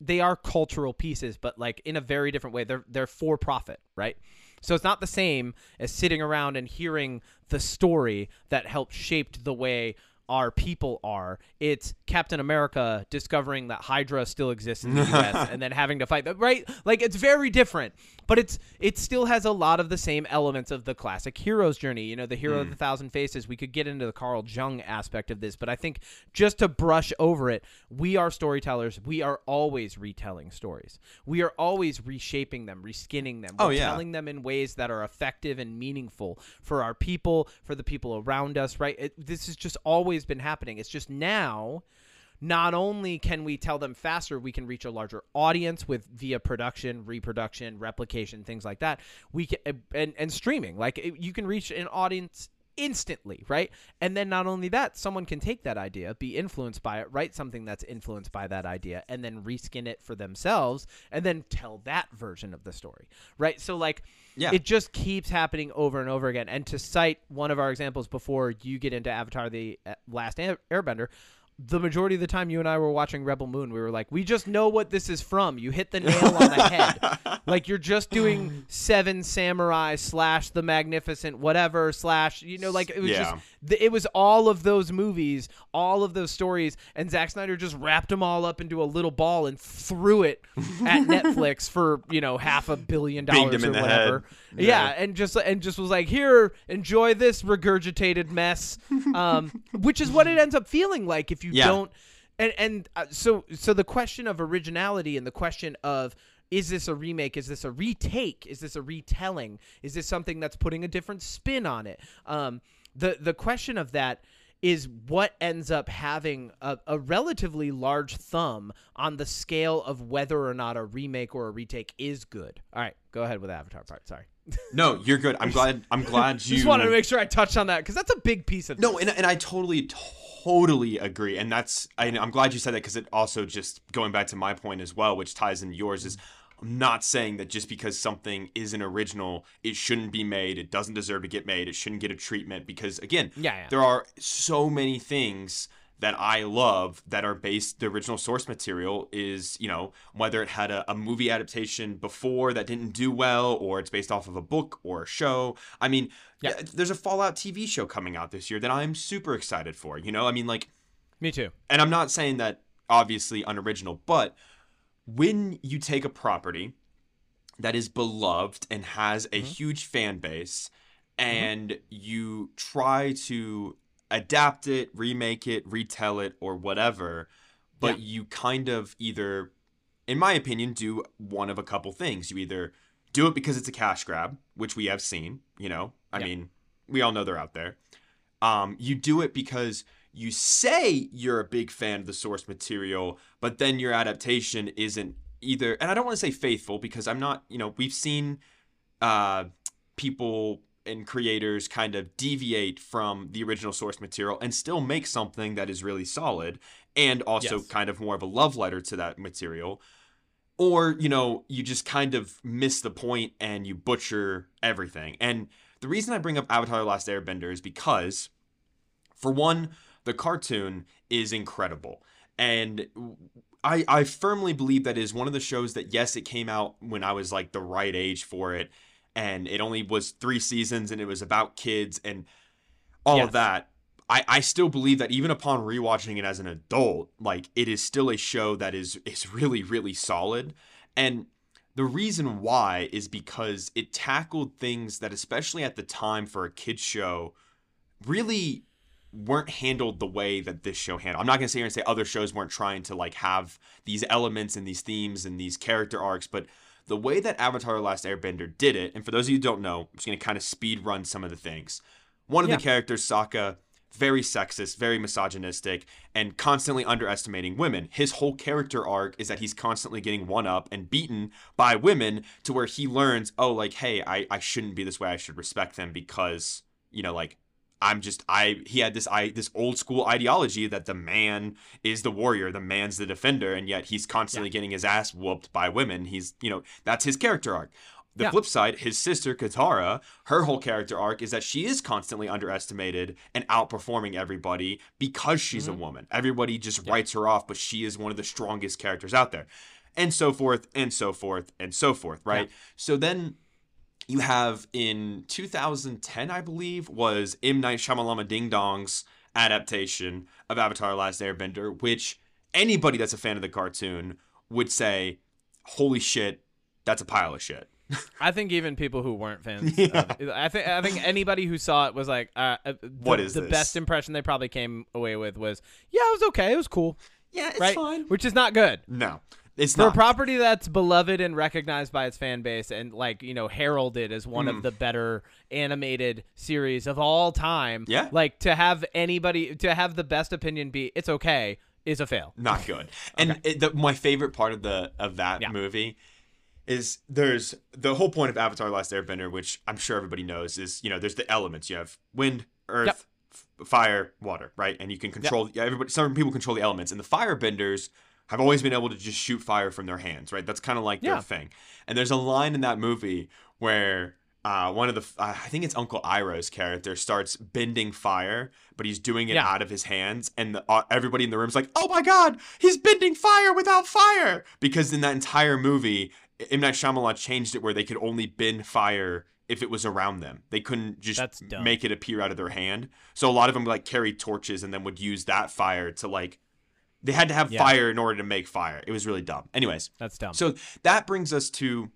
A: they are cultural pieces, but like in a very different way. They're they're for profit, right? So it's not the same as sitting around and hearing the story that helped shaped the way our people are. It's Captain America discovering that Hydra still exists in the <laughs> US and then having to fight them, right? Like it's very different, but it's it still has a lot of the same elements of the classic hero's journey. You know, the hero of hmm. the thousand faces. We could get into the Carl Jung aspect of this, but I think just to brush over it, we are storytellers. We are always retelling stories. We are always reshaping them, reskinning them.
B: Oh, yeah.
A: telling them in ways that are effective and meaningful for our people, for the people around us, right? It, this is just always been happening. It's just now not only can we tell them faster, we can reach a larger audience with via production, reproduction, replication, things like that. We can and and streaming, like you can reach an audience instantly, right? And then not only that, someone can take that idea, be influenced by it, write something that's influenced by that idea, and then reskin it for themselves, and then tell that version of the story, right? So like,
B: Yeah.
A: it just keeps happening over and over again. And to cite one of our examples before you get into Avatar: The uh, Last Airbender. The majority of the time, you and I were watching Rebel Moon. We were like, we just know what this is from. You hit the nail on the head. <laughs> Like you're just doing Seven Samurai slash The Magnificent whatever slash you know like it was
B: Yeah.
A: just it was all of those movies, all of those stories, and Zack Snyder just wrapped them all up into a little ball and threw it at <laughs> Netflix for you know half a billion dollars or whatever. Yeah.
B: Yeah.
A: and just and just was like, here, enjoy this regurgitated mess, <laughs> um, which is what it ends up feeling like if you
B: Yeah.
A: don't and and uh, so so the question of originality and the question of is this a remake is this a retake is this a retelling is this something that's putting a different spin on it um the the question of that is what ends up having a, a relatively large thumb on the scale of whether or not a remake or a retake is good all right go ahead with the avatar part sorry
B: No, you're good. I'm glad. I'm glad you. <laughs>
A: just wanted to make sure i touched on that because that's a big piece of
B: No,
A: this.
B: and, and I totally, totally agree. And that's, I, I'm glad you said that because it also just going back to my point as well, which ties into yours, is I'm not saying that just because something isn't original, it shouldn't be made. It doesn't deserve to get made. It shouldn't get a treatment because, again,
A: Yeah, yeah.
B: there are so many things that I love that are based the original source material is, you know, whether it had a, a movie adaptation before that didn't do well, or it's based off of a book or a show. I mean,
A: Yeah.
B: th- there's a Fallout TV show coming out this year that I'm super excited for. You know, I mean, like,
A: me too
B: and I'm not saying that obviously unoriginal, but when you take a property that is beloved and has a mm-hmm. huge fan base mm-hmm. and you try to adapt it, remake it, retell it, or whatever, but you kind of either, in my opinion, do one of a couple things. You either do it because it's a cash grab, which we have seen, you know, I
A: Yeah.
B: mean, we all know they're out there. Um, you do it because you say you're a big fan of the source material, but then your adaptation isn't either. And I don't want to say faithful because I'm not, you know, we've seen uh, people and creators kind of deviate from the original source material and still make something that is really solid and also
A: Yes.
B: kind of more of a love letter to that material. Or you know you just kind of miss the point and you butcher everything. And the reason i bring up avatar the last airbender is because for one the cartoon is incredible. And I, I firmly believe that is one of the shows that yes it came out when i was like the right age for it and it only was three seasons and it was about kids and all
A: Yes.
B: of that I, I still believe that even upon rewatching it as an adult, like it is still a show that is is really really solid, and the reason why is because it tackled things that, especially at the time for a kids show, really weren't handled the way that this show handled. I'm not gonna sit here and say other shows weren't trying to like have these elements and these themes and these character arcs, but the way that Avatar: The Last Airbender did it, and for those of you who don't know, I'm just gonna kind of speed run some of the things. One of
A: Yeah.
B: the characters, Sokka, very sexist, very misogynistic, and constantly underestimating women. His whole character arc is that he's constantly getting one up and beaten by women to where he learns, oh, like, hey, I, I shouldn't be this way. I should respect them because, you know, like, I'm just I he had this I this old school ideology that the man is the warrior, the man's the defender, and yet he's constantly getting his ass whooped by women. He's you know, that's his character arc. The
A: Yeah.
B: flip side, his sister Katara, her whole character arc is that she is constantly underestimated and outperforming everybody because she's a mm-hmm. woman. Everybody just writes her off, but she is one of the strongest characters out there. And so forth, and so forth, and so forth, right? So then you have in 2010, I believe, was M. Night Shyamalama Ding Dong's adaptation of Avatar Last Airbender, which anybody that's a fan of the cartoon would say, holy shit, that's a pile of shit. <laughs>
A: I think even people who weren't fans, <laughs>
B: Yeah.
A: of, I think I think anybody who saw it was like, uh, uh, the,
B: What is
A: the
B: this?
A: best impression they probably came away with was, yeah, it was okay, it was cool,
B: Yeah, it's
A: right? Which is not good
B: No, it's
A: for a property that's beloved and recognized by its fan base, and like you know heralded as one
B: Hmm.
A: of the better animated series of all time.
B: Yeah.
A: like to have anybody to have the best opinion be it's okay is a fail.
B: not good. <laughs> And it, the, my favorite part of the of that
A: Yeah.
B: movie is there's the whole point of Avatar: Last Airbender, which I'm sure everybody knows, is you know there's the elements. You have wind, earth,
A: Yep.
B: f- fire, water, right? And you can control. Yeah, everybody. Some people control the elements, and the firebenders have always been able to just shoot fire from their hands, right? That's kind of like
A: Yeah.
B: their thing. And there's a line in that movie where. Uh, one of the, uh, I think it's Uncle Iroh's character starts bending fire, but he's doing it
A: Yeah.
B: out of his hands, and the, uh, everybody in the room's like, "Oh my god, he's bending fire without fire!" Because in that entire movie, M Night Shyamalan changed it where they could only bend fire if it was around them. They couldn't just make it appear out of their hand. So a lot of them like carried torches and then would use that fire to like. They had to have
A: Yeah.
B: fire in order to make fire. It was really dumb. Anyways,
A: That's dumb.
B: so that brings us to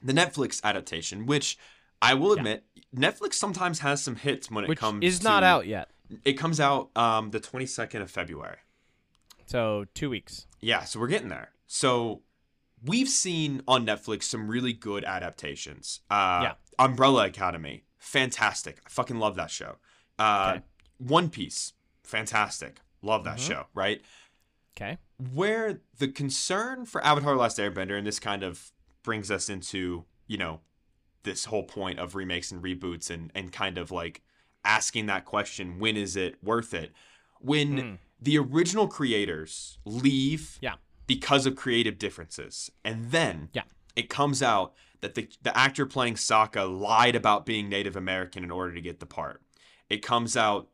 B: the Netflix adaptation, which I will admit, Netflix sometimes has some hits when it
A: which
B: comes.
A: is not
B: to-
A: out yet.
B: It comes out um, the 22nd of February.
A: So two weeks.
B: Yeah, so we're getting there. So we've seen on Netflix some really good adaptations. Uh,
A: Yeah.
B: Umbrella Academy, fantastic. I fucking love that show. Uh,
A: Okay.
B: One Piece, fantastic. Love that
A: Mhm.
B: show, right?
A: Okay.
B: Where the concern for Avatar Last Airbender, and this kind of brings us into, you know, this whole point of remakes and reboots and, and kind of like asking that question, when is it worth it? When
A: Mm.
B: the original creators leave
A: Yeah.
B: because of creative differences. And then
A: Yeah.
B: it comes out that the, the actor playing Sokka lied about being Native American in order to get the part. It comes out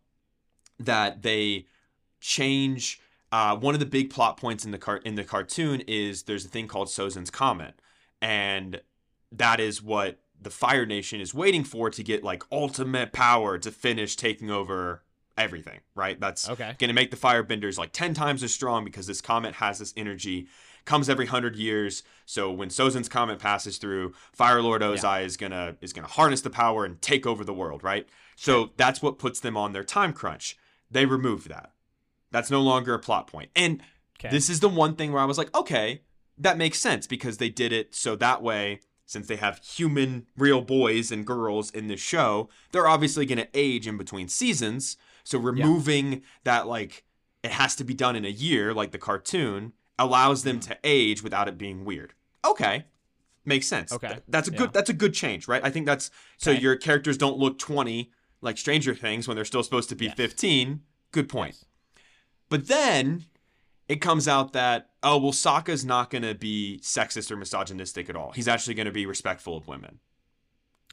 B: that they change uh, one of the big plot points in the car- in the cartoon is there's a thing called Sozin's Comet, and that is what the Fire Nation is waiting for to get like ultimate power to finish taking over everything. Right? That's
A: Okay.
B: going to make the firebenders like 10 times as strong because this comet has this energy comes every 100 years so when sozin's comet passes through fire lord ozai is going to is going to harness the power and take over the world right so that's what puts them on their time crunch they remove that that's no longer a plot point and
A: Okay.
B: this is the one thing where i was like okay that makes sense because they did it so that way since they have human real boys and girls in this show they're obviously going to age in between seasons so removing that like it has to be done in a year like the cartoon allows them to age without it being weird okay makes sense
A: Okay.
B: Th- that's a
A: Yeah.
B: good that's a good change right i think that's so
A: Okay.
B: your characters don't look 20 like stranger things when they're still supposed to be
A: Yes.
B: 15 good point
A: Yes.
B: But then it comes out that oh well Sokka's not going to be sexist or misogynistic at all. He's actually going to be respectful of women.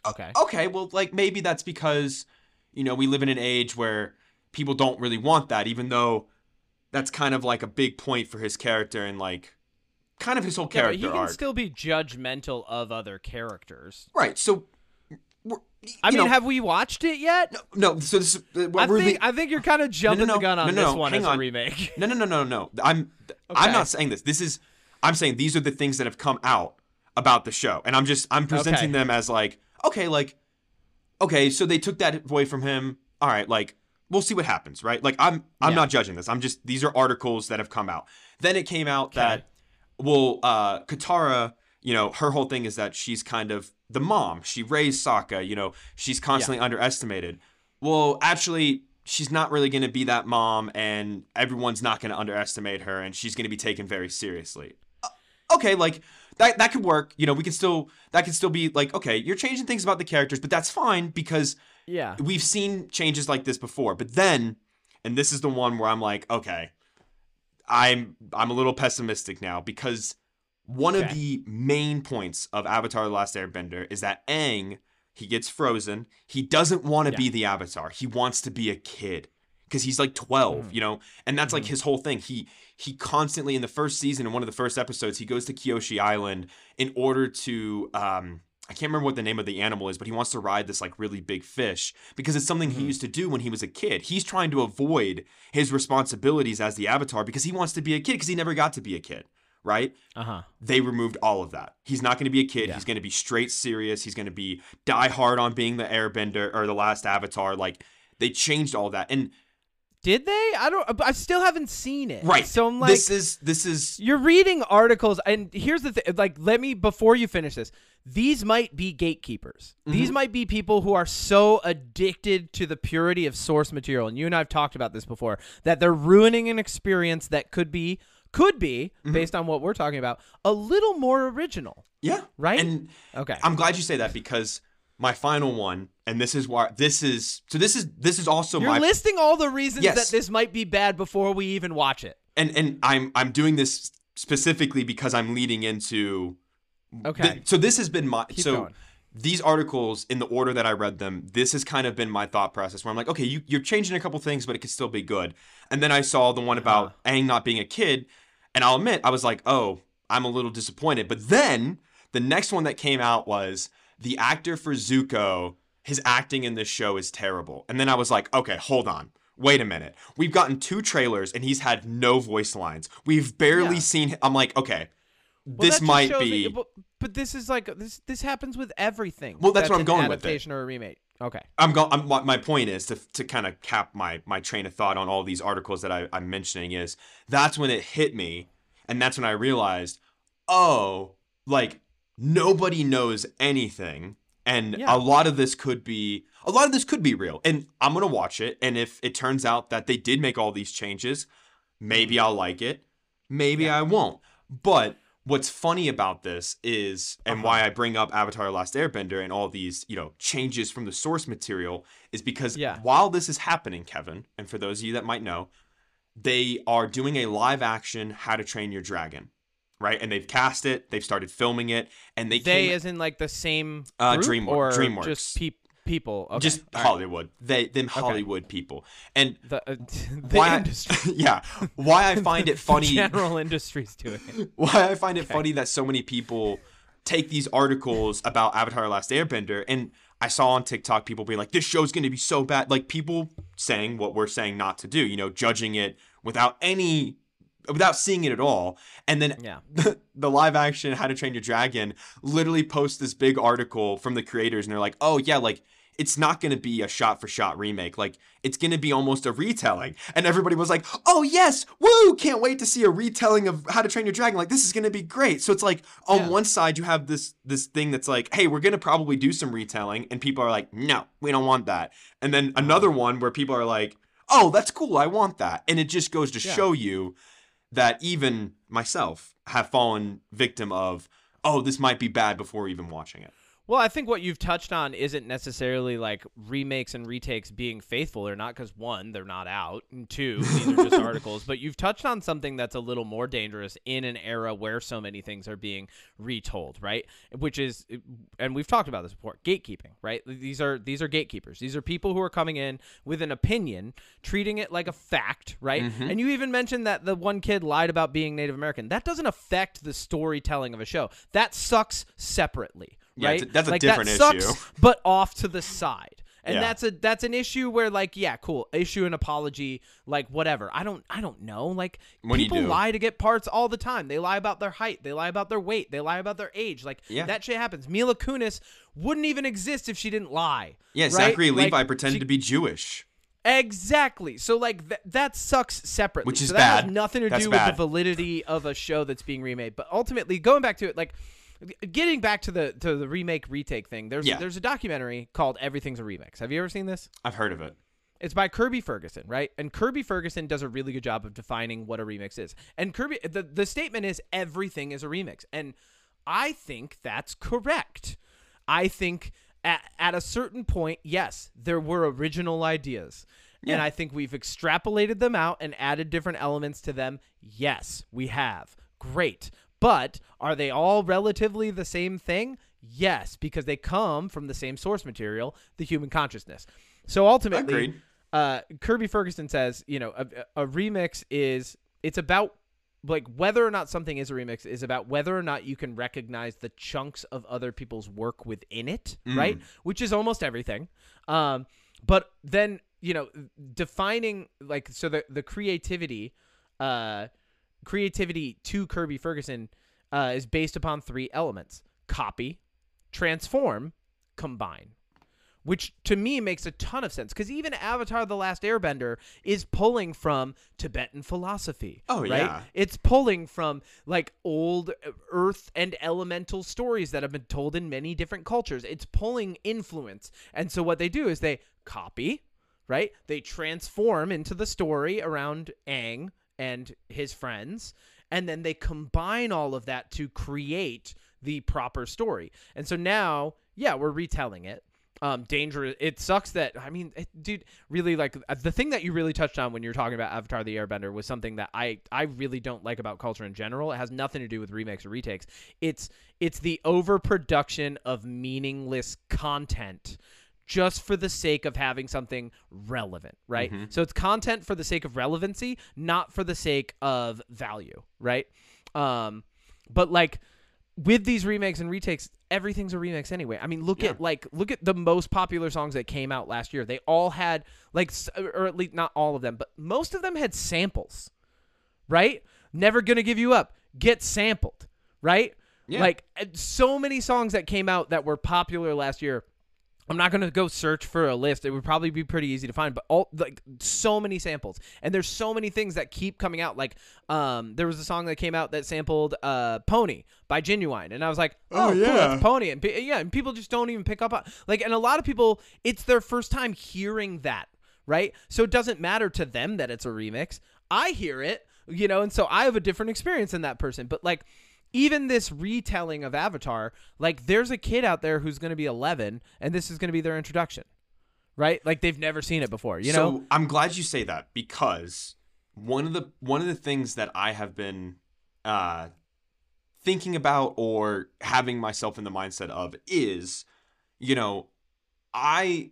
A: Okay.
B: Okay, well like maybe that's because you know we live in an age where people don't really want that even though that's kind of like a big point for his character and like kind of his whole character.
A: Yeah, but he can
B: arc.
A: still be judgmental of other characters.
B: right. So
A: I mean,
B: know,
A: have we watched it yet?
B: no, so this is uh,
A: I think I think you're kind of jumping
B: no,
A: the gun on
B: no,
A: this
B: no,
A: one as a remake.
B: No, no, no, no, no. I'm I'm not saying this. This is I'm saying these are the things that have come out about the show, and I'm just I'm presenting
A: Okay.
B: them as like okay, like okay, so they took that away from him. All right, like we'll see what happens, right? Like I'm I'm
A: Yeah.
B: not judging this. I'm just these are articles that have come out. Then it came out
A: Okay.
B: that well, uh, Katara, you know, her whole thing is that she's kind of the mom. She raised Sokka. You know, she's constantly underestimated. Well, actually, she's not really going to be that mom, and everyone's not going to underestimate her, and she's going to be taken very seriously. Uh, Okay, like that that could work. You know, we can still that could still be like okay, you're changing things about the characters, but that's fine because
A: Yeah.
B: we've seen changes like this before. But then, and this is the one where I'm like, okay, I'm I'm a little pessimistic now because one of the main points of Avatar: The Last Airbender is that Aang he gets frozen. He doesn't want to
A: Yeah.
B: be the Avatar. He wants to be a kid because he's like 12,
A: Mm.
B: you know, and that's like
A: Mhm.
B: his whole thing. He he constantly in the first season in one of the first episodes he goes to Kyoshi Island in order to um I can't remember what the name of the animal is, but he wants to ride this like really big fish because it's something he
A: Mhm.
B: used to do when he was a kid. He's trying to avoid his responsibilities as the Avatar because he wants to be a kid because he never got to be a kid, right?
A: Uh huh.
B: They removed all of that. He's not going to be a kid.
A: Yeah.
B: He's going to be straight serious. He's going to be die hard on being the Airbender or the last Avatar. Like they changed all that. And
A: Did they? I don't. I still haven't seen it.
B: right,
A: So I'm like,
B: this is this is
A: you're reading articles, and here's the thing. Like, let me before you finish this. These might be gatekeepers. These
B: Mhm.
A: might be people who are so addicted to the purity of source material, and you and I've talked about this before, that they're ruining an experience that could be, could be,
B: Mhm.
A: based on what we're talking about, a little more original.
B: yeah
A: Right?
B: And
A: Okay.
B: I'm glad you say that because my final one, and this is why this is so. This is this is also
A: You're
B: my
A: listing all the reasons
B: Yes.
A: that this might be bad before we even watch it.
B: and and I'm I'm doing this specifically because I'm leading into.
A: Okay.
B: th- so this has been my
A: Keep
B: so.
A: going.
B: These articles, in the order that I read them, this has kind of been my thought process where I'm like, okay, you, you're changing a couple things, but it could still be good. And then I saw the one about Aang not being a kid, and I'll admit, I was like, oh, I'm a little disappointed. But then the next one that came out was the actor for Zuko, his acting in this show is terrible. And then I was like, okay, hold on. Wait a minute. We've gotten two trailers and he's had no voice lines. We've barely
A: Yeah.
B: seen I'm like, okay,
A: Well,
B: this might
A: shows that
B: be
A: but, but this is like this. This happens with everything.
B: Well, that's where I'm
A: an
B: going with it.
A: adaptation or a remake. Okay.
B: I'm going. I'm, my- point is to to kind of cap my my train of thought on all these articles that I, I'm mentioning is that's when it hit me, and that's when I realized, oh, like nobody knows anything, and
A: Yeah.
B: a lot of this could be a lot of this could be real, and I'm gonna watch it, and if it turns out that they did make all these changes, maybe mm. I'll like it, maybe I won't, but. What's funny about this is, and
A: Uh-huh.
B: why I bring up Avatar: Last Airbender and all these, you know, changes from the source material, is because
A: Yeah.
B: while this is happening, Kevin, and for those of you that might know, they are doing a live action How to Train Your Dragon, right? And they've cast it, they've started filming it, and they,
A: They
B: came,
A: as in like the same
B: Uh,
A: group
B: DreamWor-
A: or
B: DreamWorks.
A: just peop- people. Okay.
B: just
A: all right.
B: Hollywood, they them Hollywood people, and
A: The, uh, <laughs> the
B: why,
A: industry. <laughs>
B: yeah, why I find it <laughs> funny.
A: General industry's doing it.
B: why I find it funny that so many people take these articles about Avatar: Last Airbender, and I saw on TikTok people being like, "This show's going to be so bad," like people saying what we're saying not to do, you know, judging it without any, without seeing it at all, and then
A: Yeah.
B: the, <laughs> the live action How to Train Your Dragon literally posts this big article from the creators, and they're like, "Oh yeah, like." It's not going to be a shot for shot remake. Like, it's going to be almost a retelling. And everybody was like, oh, yes, woo, can't wait to see a retelling of How to Train Your Dragon. Like, this is going to be great. So it's like, on
A: Yeah.
B: one side, you have this this thing that's like, hey, we're going to probably do some retelling. And people are like, no, we don't want that. And then another one where people are like, oh, that's cool. I want that. And it just goes to
A: Yeah.
B: show you that even myself have fallen victim of, oh, this might be bad before even watching it.
A: Well, I think what you've touched on isn't necessarily like remakes and retakes being faithful or not, because one, they're not out, and two, these are just <laughs> articles. But you've touched on something that's a little more dangerous in an era where so many things are being retold, right? Which is, eh, and we've talked about this before, gatekeeping, right? These are these are gatekeepers. These are people who are coming in with an opinion, treating it like a fact, right? Mm-hmm. And you even mentioned that the one kid lied about being Native American. That doesn't affect the storytelling of a show. That sucks separately
B: Yeah,
A: right?
B: a- that's a
A: like,
B: different
A: that sucks,
B: issue.
A: but off to the side. And
B: Yeah.
A: that's a that's an issue where like yeah cool issue an apology like whatever I don't I don't know like
B: When
A: people lie to get parts all the time they lie about their height they lie about their weight they lie about their age like
B: Yeah.
A: that shit happens Mila Kunis wouldn't even exist if she didn't lie
B: Yeah,
A: right?
B: Zachary
A: Like,
B: Levi pretended
A: she-
B: to be Jewish.
A: Exactly. So like th- that sucks separately.
B: Which is
A: so that
B: bad.
A: has nothing to
B: That's
A: do
B: bad.
A: with the validity of a show that's being remade. But ultimately, going back to it, like getting back to the to the remake retake thing. There's
B: Yeah.
A: there's a documentary called Everything's a Remix. Have you ever seen this?
B: I've heard of it.
A: It's by Kirby Ferguson, right? And Kirby Ferguson does a really good job of defining what a remix is. And Kirby, the, the statement is everything is a remix. And I think that's correct. I think at, at a certain point, yes, there were original ideas. And I think we've extrapolated them out and added different elements to them. Yes, we have. Great. But are they all relatively the same thing? Yes, because they come from the same source material, the human consciousness. So ultimately, uh, Kirby Ferguson says, you know, a, a remix is it's about like whether or not something is a remix is about whether or not you can recognize the chunks of other people's work within it, right? Which is almost everything. Um, but then you know, defining like so the the creativity, uh, creativity to Kirby Ferguson uh, is based upon three elements: copy, transform, combine which to me makes a ton of sense because even Avatar: The Last Airbender is pulling from Tibetan philosophy.
B: Oh,
A: right?
B: yeah.
A: it's pulling from like old earth and elemental stories that have been told in many different cultures. It's pulling influence, and so what they do is they copy, right? They transform into the story around Aang and his friends, and then they combine all of that to create the proper story. And so now, yeah, we're retelling it. Um dangerous it sucks that i mean it, dude really like uh, the thing that you really touched on when you're talking about avatar the airbender was something that i i really don't like about culture in general. It has nothing to do with remakes or retakes. It's it's the overproduction of meaningless content just for the sake of having something relevant, right? So it's content for the sake of relevancy, not for the sake of value, right? Um, but like with these remakes and retakes, everything's a remix anyway. I mean, look
B: Yeah.
A: at like look at the most popular songs that came out last year. They all had like, or at least not all of them, but most of them had samples, right? Never gonna give you up. Get sampled, right?
B: Yeah.
A: Like so many songs that came out that were popular last year I'm not gonna go search for a list. It would probably be pretty easy to find, but all like so many samples, and there's so many things that keep coming out. Like, um, there was a song that came out that sampled uh "Pony" by Ginuwine, and I was like,
B: Oh,
A: oh, cool,
B: yeah.
A: that's Pony, and yeah, and people just don't even pick up on like, and a lot of people, it's their first time hearing that, right? So it doesn't matter to them that it's a remix. I hear it, you know, and so I have a different experience than that person, but like even this retelling of Avatar, like there's a kid out there who's going to be 11 and this is going to be their introduction. Right? Like they've never seen it before, you
B: so
A: know?
B: I'm glad you say that because one of the one of the things that I have been uh, thinking about or having myself in the mindset of is, you know, I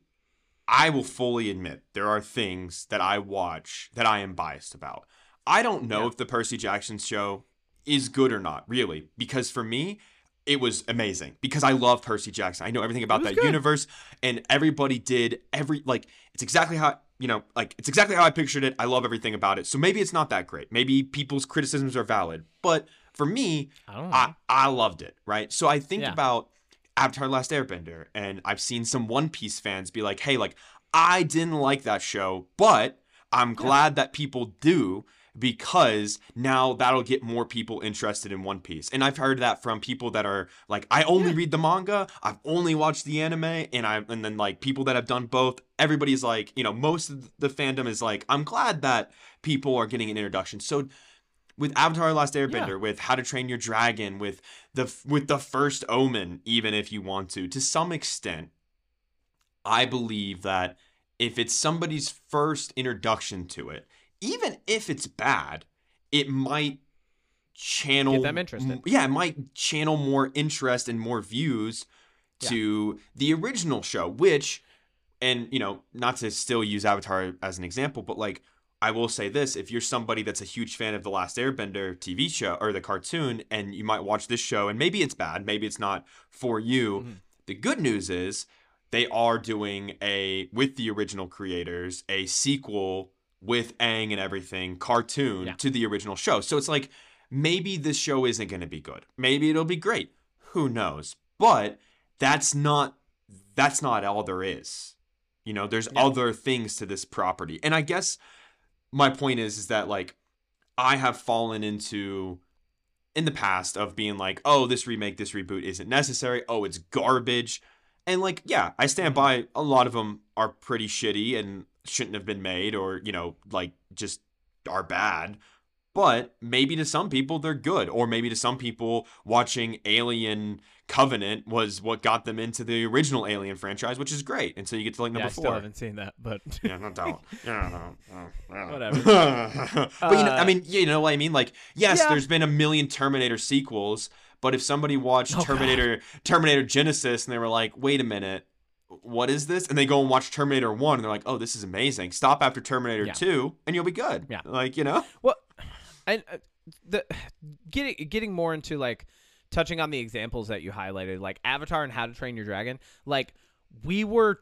B: I will fully admit there are things that I watch that I am biased about. I don't know
A: Yeah.
B: if the Percy Jackson show is good or not, really, because for me, it was amazing because I love Percy Jackson. I know everything about that
A: good.
B: universe, and everybody did every like it's exactly how you know like it's exactly how I pictured it. I love everything about it. So maybe it's not that great. Maybe people's criticisms are valid, but for me,
A: I.
B: I, I loved it, right? So I think
A: Yeah.
B: about Avatar Last Airbender, and I've seen some One Piece fans be like, hey, like, I didn't like that show, but I'm glad that people do because now that'll get more people interested in One Piece. And I've heard that from people that are like, I only read the manga, I've only watched the anime, and I and then like people that have done both, everybody's like, you know, most of the fandom is like, I'm glad that people are getting an introduction. So with Avatar: Last Airbender, with How to Train Your Dragon, with the with the first Omen, even if you want to, to some extent, I believe that if it's somebody's first introduction to it, even if it's bad, it might channel
A: Get them interested.
B: Yeah, it might channel more interest and more views to the original show, which and you know, not to still use Avatar as an example, but like I will say this: if you're somebody that's a huge fan of the Last Airbender TV show or the cartoon, and you might watch this show, and maybe it's bad, maybe it's not for you.
A: Mhm.
B: The good news is they are doing a with the original creators a sequel with Aang and everything cartoon
A: Yeah.
B: to the original show. So it's like maybe this show isn't going to be good. Maybe it'll be great. Who knows? But that's not that's not all there is. You know, there's
A: Yeah.
B: other things to this property. And I guess my point is is that like I have fallen into in the past of being like, "Oh, this remake, this reboot isn't necessary. Oh, it's garbage." And like, yeah, I stand mm-hmm. by a lot of them are pretty shitty and shouldn't have been made or, you know, like just are bad. But maybe to some people they're good, or maybe to some people watching Alien Covenant was what got them into the original Alien franchise, which is great. And so you get to like
A: yeah,
B: number
A: I still
B: four.
A: haven't seen that, but <laughs>
B: Yeah, no doubt. <laughs> Yeah, no, no, no.
A: Whatever. <laughs>
B: but you know, I
A: Uh,
B: mean, you know what I mean? Like, yes,
A: Yeah.
B: there's been a million Terminator sequels, but if somebody watched
A: Oh, God.
B: Terminator Terminator Genisys and they were like, wait a minute, what is this? And they go and watch Terminator One and they're like, oh, this is amazing. Stop after Terminator
A: Yeah.
B: Two and you'll be good.
A: Yeah.
B: Like, you know?
A: Well, and uh, the getting getting more into like touching on the examples that you highlighted, like Avatar and How to Train Your Dragon. Like we were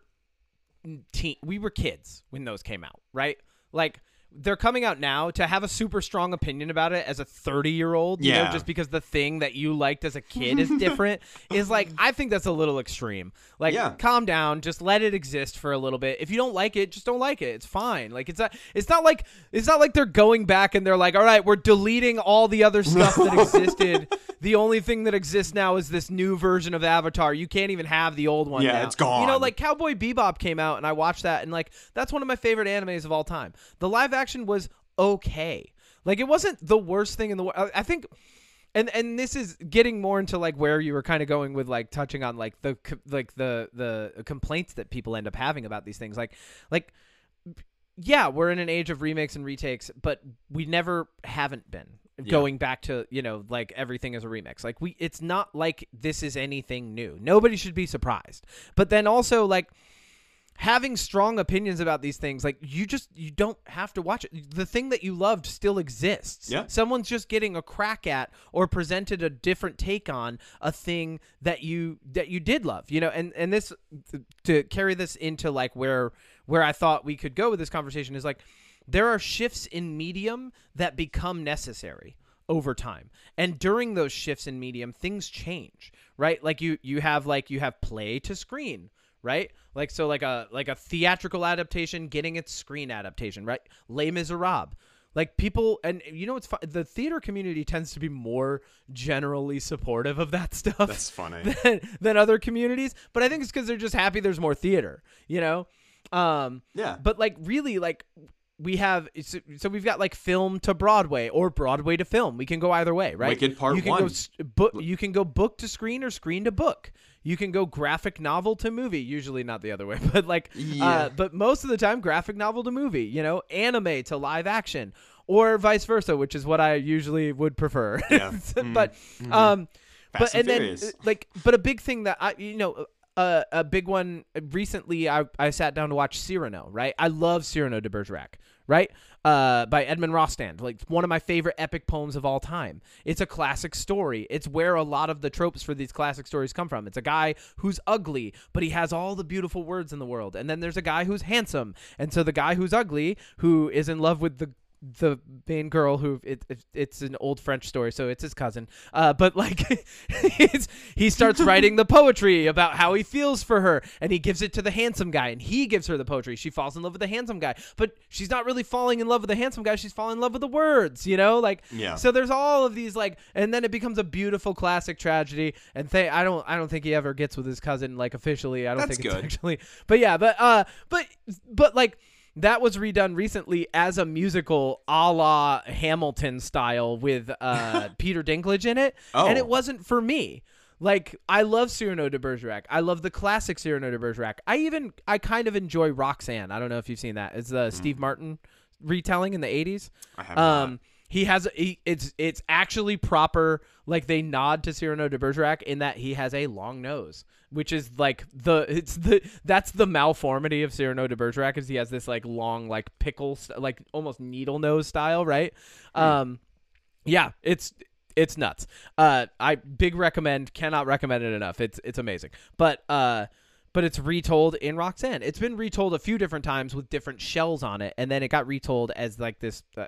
A: teen, we were kids when those came out, right? Like they're coming out now to have a super strong opinion about it as a 30 year old you know
B: Yeah.
A: just because the thing that you liked as a kid is <laughs> different is like i think that's a little extreme like
B: Yeah.
A: calm down just let it exist for a little bit if you don't like it just don't like it it's fine like it's not it's not like it's not like they're going back and they're like all right we're deleting all the other stuff that <laughs> existed the only thing that exists now is this new version of avatar you can't even have the old one
B: Yeah,
A: now.
B: it's gone.
A: you know like cowboy bebop came out and i watched that and like that's one of my favorite animes of all time the live action was okay. Like it wasn't the worst thing in the world i think and and this is getting more into like where you were kind of going with like touching on like the like the the complaints that people end up having about these things. Like like yeah we're in an age of remakes and retakes but we never haven't been
B: Yeah.
A: going back to you know like everything is a remix. Like we it's not like this is anything new. Nobody should be surprised. But then also like having strong opinions about these things like you just you don't have to watch it. The thing that you loved still exists.
B: Yeah.
A: someone's just getting a crack at or presented a different take on a thing that you that you did love you know? And and this to carry this into like where where i thought we could go with this conversation is like there are shifts in medium that become necessary over time. And during those shifts in medium things change right? Like you you have like you have play to screen right? Like so like a like a theatrical adaptation getting its screen adaptation, right? Les Miserables. Like people and you know it's fu- the theater community tends to be more generally supportive of that <laughs> stuff
B: That's funny.
A: than, than other communities, but I think it's cuz they're just happy there's more theater, you know? Um
B: Yeah.
A: but like really like we have so, we've got like film to Broadway or Broadway to film. We can go either way, right?
B: Wicked Part
A: you can
B: One.
A: Go, book, you can go book to screen or screen to book. You can go graphic novel to movie. Usually not the other way, <laughs> but like,
B: Yeah.
A: uh, but most of the time graphic novel to movie. You know, anime to live action, or vice versa, which is what I usually would prefer.
B: Yeah. <laughs>
A: but um, but and
B: and
A: then uh, like, but a big thing that I you know. Uh, a big one recently I, I sat down to watch Cyrano, right? I love Cyrano de Bergerac, right? Uh, by Edmond Rostand, like one of my favorite epic poems of all time. It's a classic story. It's where a lot of the tropes for these classic stories come from. It's a guy who's ugly, but he has all the beautiful words in the world. And then there's a guy who's handsome. And so the guy who's ugly, who is in love with the the main girl who it, it, it's an old French story, so it's his cousin. Uh, but like, <laughs> it's, he starts writing the poetry about how he feels for her, and he gives it to the handsome guy, and he gives her the poetry. She falls in love with the handsome guy, but she's not really falling in love with the handsome guy. She's falling in love with the words, you know, like.
B: Yeah.
A: So there's all of these like, and then it becomes a beautiful classic tragedy. And th- I don't, I don't think he ever gets with his cousin like officially. I don't
B: That's
A: think it's actually, but yeah, but uh, but but like that was redone recently as a musical a la Hamilton style with uh, <laughs> Peter Dinklage in it. And
B: Oh.
A: it wasn't for me. Like I love Cyrano de Bergerac. I love the classic Cyrano de Bergerac. I even I kind of enjoy Roxanne. I don't know if you've seen that. It's the Steve Martin retelling in the 80s.
B: I have
A: Um
B: not.
A: He has he, it's it's actually proper like they nod to Cyrano de Bergerac in that he has a long nose which is like the it's the that's the malformity of Cyrano de Bergerac is he has this like long like pickle st- like almost needle nose style right? Um yeah it's it's nuts. Uh I big recommend cannot recommend it enough. It's it's amazing. But uh but it's retold in Roxanne. It's been retold a few different times with different shells on it, and then it got retold as like this uh,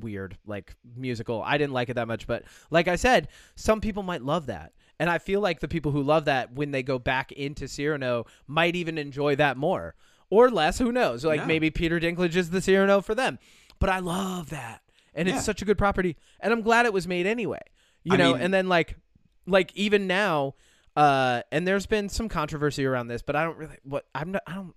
A: weird like musical. I didn't like it that much, but like I said, some people might love that, and I feel like the people who love that when they go back into Cyrano might even enjoy that more or less. Who knows? Like
B: Yeah.
A: maybe Peter Dinklage is the Cyrano for them, but I love that, and
B: Yeah.
A: it's such a good property, and I'm glad it was made anyway. You
B: I
A: know,
B: mean-
A: and then like like even now uh and there's been some controversy around this but i don't really what i'm not i don't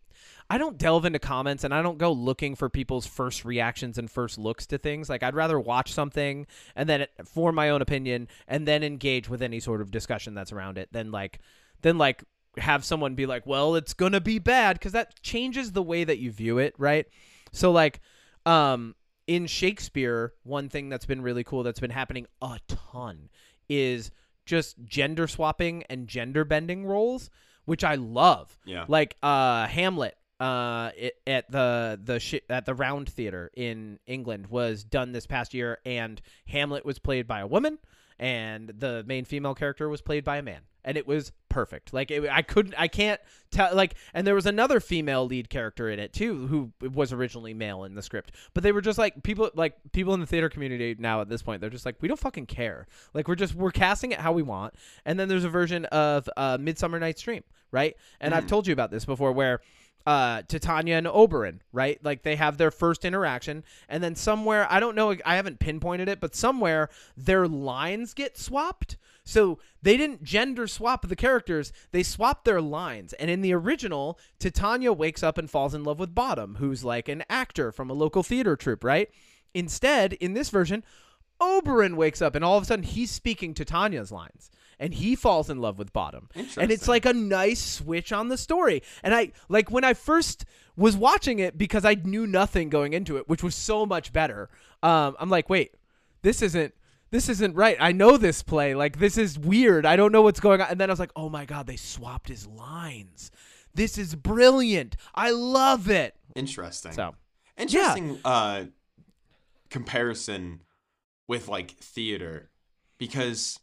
A: i don't delve into comments and i don't go looking for people's first reactions and first looks to things. Like i'd rather watch something and then form my own opinion and then engage with any sort of discussion that's around it than like than like have someone be like well it's gonna be bad because that changes the way that you view it right? So like um in shakespeare one thing that's been really cool that's been happening a ton is just gender swapping and gender bending roles, which I love.
B: Yeah.
A: Like uh Hamlet uh it, at the the sh- at the Round Theater in England was done this past year and Hamlet was played by a woman and the main female character was played by a man. And it was perfect. Like it, i couldn't i can't tell like and there was another female lead character in it too who was originally male in the script. But they were just like people like people in the theater community now at this point they're just like we don't fucking care. Like we're just we're casting it how we want. And then there's a version of uh midsummer night's dream right? And i've told you about this before where uh, Titania and Oberon, right? Like they have their first interaction, and then somewhere I don't know, I haven't pinpointed it, but somewhere their lines get swapped. So they didn't gender swap the characters; they swapped their lines. And in the original, Titania wakes up and falls in love with Bottom, who's like an actor from a local theater troupe, right? Instead, in this version, Oberon wakes up and all of a sudden he's speaking Titania's lines and he falls in love with Bottom. And it's like a nice switch on the story. And I like when I first was watching it because I knew nothing going into it, which was so much better. Um, I'm like, wait, this isn't this isn't right. I know this play. Like this is weird. I don't know what's going on. And then I was like, oh my god, they swapped his lines. This is brilliant. I love it.
B: Interesting.
A: So
B: Interesting uh comparison with like theater because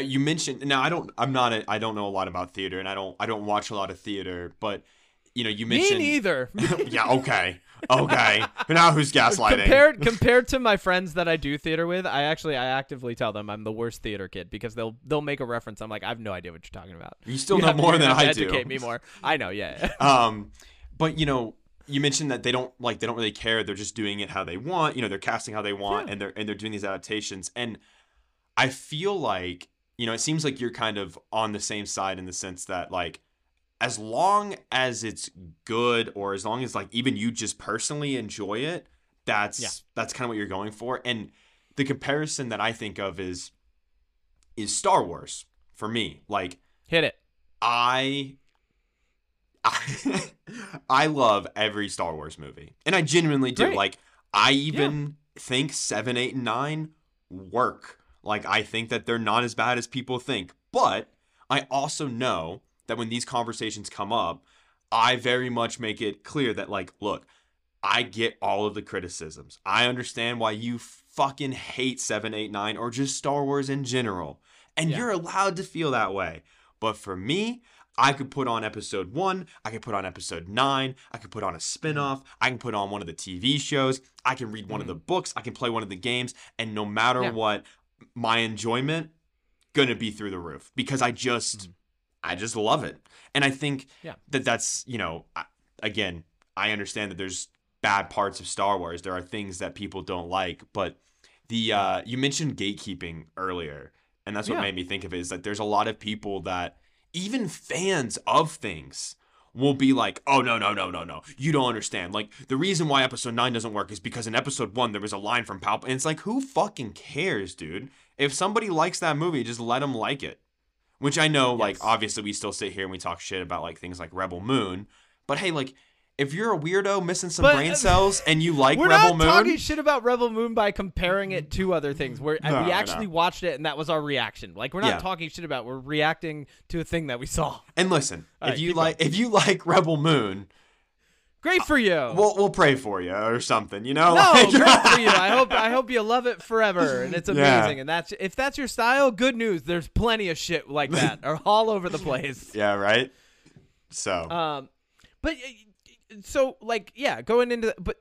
B: you mentioned now I don't I'm not a, I don't know a lot about theater and I don't I don't watch a lot of theater but you know, you
A: Me
B: mentioned.
A: neither. <laughs>
B: yeah. Okay. Okay. now who's gaslighting?
A: compared compared to my friends that I do theater with, I actually I actively tell them I'm the worst theater kid because they'll they'll make a reference. I'm like, I have no idea what you're talking about.
B: you still
A: You
B: know more <laughs> than I do.
A: Educate me more. I know. Yeah. <laughs>
B: Um, but you know, you mentioned that they don't like they don't really care. They're just doing it how they want. You know, they're casting how they want,
A: Yeah.
B: and they're and they're doing these adaptations. And I feel like you know, it seems like you're kind of on the same side in the sense that like as long as it's good or as long as like even you just personally enjoy it that's
A: Yeah.
B: that's kind of what you're going for and the comparison that i think of is is star wars for me like
A: Hit it.
B: i i, <laughs> I love every star wars movie and i genuinely do
A: Great.
B: like i even think 7 8 and 9 work like i think that they're not as bad as people think but i also know that when these conversations come up i very much make it clear that like look i get all of the criticisms i understand why you fucking hate 789 or just star wars in general and
A: Yeah.
B: you're allowed to feel that way but for me I could put on episode one. I could put on episode nine. I could put on a spinoff. Mm-hmm. I can put on one of the TV shows. I can read one of mm-hmm. the books. I can play one of the games. And no matter
A: Yeah.
B: what, my enjoyment gonna be through the roof because I just, I just love it. And I think
A: Yeah.
B: that that's you know, I, again, I understand that there's bad parts of Star Wars. There are things that people don't like, but the uh, you mentioned gatekeeping earlier, and that's what
A: Yeah.
B: made me think of it. Is that there's a lot of people that even fans of things will be like, oh no no no no no, you don't understand. Like the reason why episode nine doesn't work is because in episode one there was a line from Palpatine. And it's like who fucking cares, dude? If somebody likes that movie, just let them like it. Which I know, like obviously we still sit here and we talk shit about like things like Rebel Moon, but hey, like if you're a weirdo missing some
A: But-
B: brain cells and you like Rebel Moon.
A: We're
B: Rebel
A: not
B: Moon,
A: talking shit about Rebel Moon by comparing it to other things. Where
B: No,
A: we actually watched it and that was our reaction. Like we're not
B: Yeah.
A: talking shit about. We're reacting to a thing that we saw.
B: and listen, <laughs>
A: All
B: if
A: right,
B: you like if you like Rebel Moon,
A: Great for you.
B: we'll we'll pray for you or something, you know?
A: no, <laughs>
B: Like-
A: great for <laughs> you. I hope I hope you love it forever, and it's
B: Yeah.
A: amazing. And that's if that's your style, good news. There's plenty of shit like that, or all over the place.
B: yeah, right. So
A: Um, but uh, so like yeah, going into but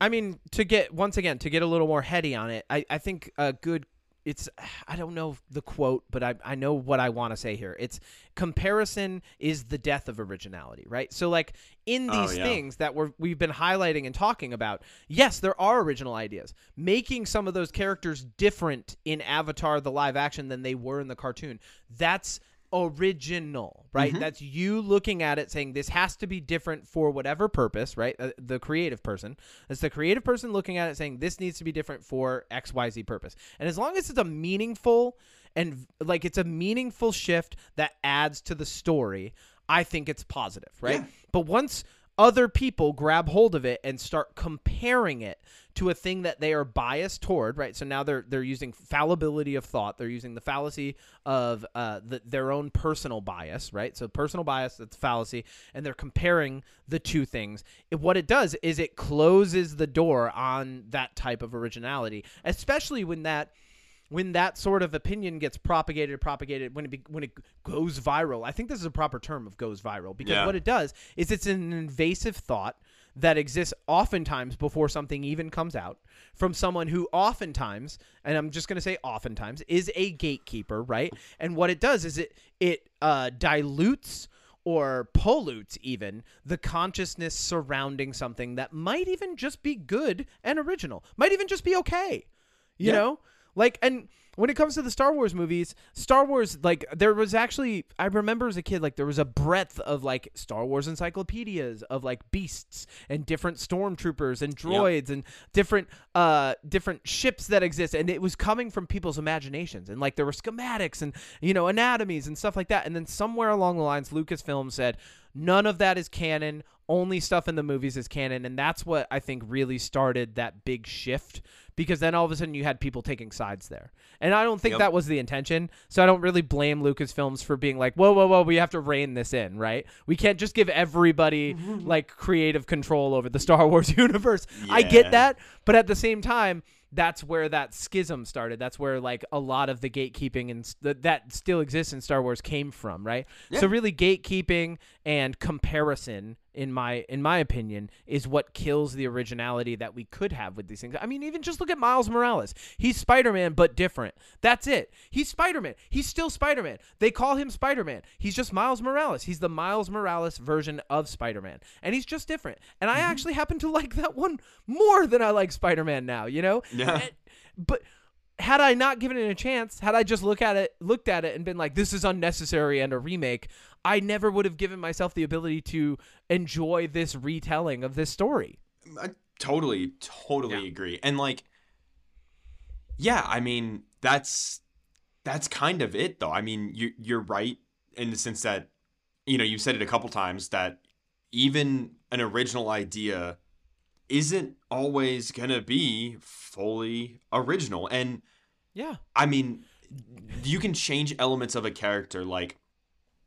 A: I mean to get once again to get a little more heady on it, I I think a good it's I don't know the quote, but I I know what I want to say here. It's comparison is the death of originality, right? So like in
B: Oh,
A: these
B: yeah.
A: things that we're we've been highlighting and talking about, yes, there are original ideas. Making some of those characters different in Avatar the live action than they were in the cartoon. That's original, right? That's you looking at it saying this has to be different for whatever purpose, right? Uh, the creative person. It's the creative person looking at it saying this needs to be different for XYZ purpose. And as long as it's a meaningful and like it's a meaningful shift that adds to the story, I think it's positive, right?
B: Yeah.
A: But once other people grab hold of it and start comparing it to a thing that they are biased toward, right? So now they're they're using fallibility of thought. They're using the fallacy of uh, the, their own personal bias, right? So personal bias, that's fallacy, and they're comparing the two things. It, what it does is it closes the door on that type of originality, especially when that when that sort of opinion gets propagated, propagated when it be, when it goes viral. I think this is a proper term of goes viral because
B: Yeah.
A: what it does is it's an invasive thought that exists oftentimes before something even comes out from someone who oftentimes and i'm just going to say oftentimes is a gatekeeper right and what it does is it it uh, dilutes or pollutes even the consciousness surrounding something that might even just be good and original might even just be okay you
B: Yeah.
A: know like and when it comes to the Star Wars movies, Star Wars like there was actually I remember as a kid like there was a breadth of like Star Wars encyclopedias of like beasts and different stormtroopers and droids and different uh different ships that exist. And it was coming from people's imaginations and like there were schematics and you know anatomies and stuff like that. And then somewhere along the lines Lucasfilm said none of that is canon only stuff in the movies is canon and that's what I think really started that big shift because then all of a sudden you had people taking sides there. And I don't think
B: Yep.
A: that was the intention. So I don't really blame Lucasfilms for being like, whoa, whoa, whoa, we have to rein this in, right? We can't just give everybody <laughs> like creative control over the Star Wars <laughs> universe. I get that. But at the same time, that's where that schism started. That's where like a lot of the gatekeeping and s- th- that still exists in Star Wars came from, right? So really gatekeeping and comparison in my in my opinion is what kills the originality that we could have with these things. I mean, even just look at Miles Morales. He's Spider-Man but different. That's it. He's Spider-Man. He's still Spider-Man. They call him Spider-Man. He's just Miles Morales. He's the Miles Morales version of Spider-Man. And he's just different. And I mm-hmm. actually happen to <laughs> like that one more than I like Spider-Man now, you know?
B: Yeah.
A: And- but had I not given it a chance, had I just look at it, looked at it, and been like, "This is unnecessary" and a remake, I never would have given myself the ability to enjoy this retelling of this story.
B: I totally, totally
A: Yeah.
B: agree. And like, yeah, I mean, that's that's kind of it, though. I mean, you you're right in the sense that, you know, you've said it a couple times that even an original idea isn't always gonna be fully original. And
A: Yeah,
B: I mean, you can change elements of a character, like,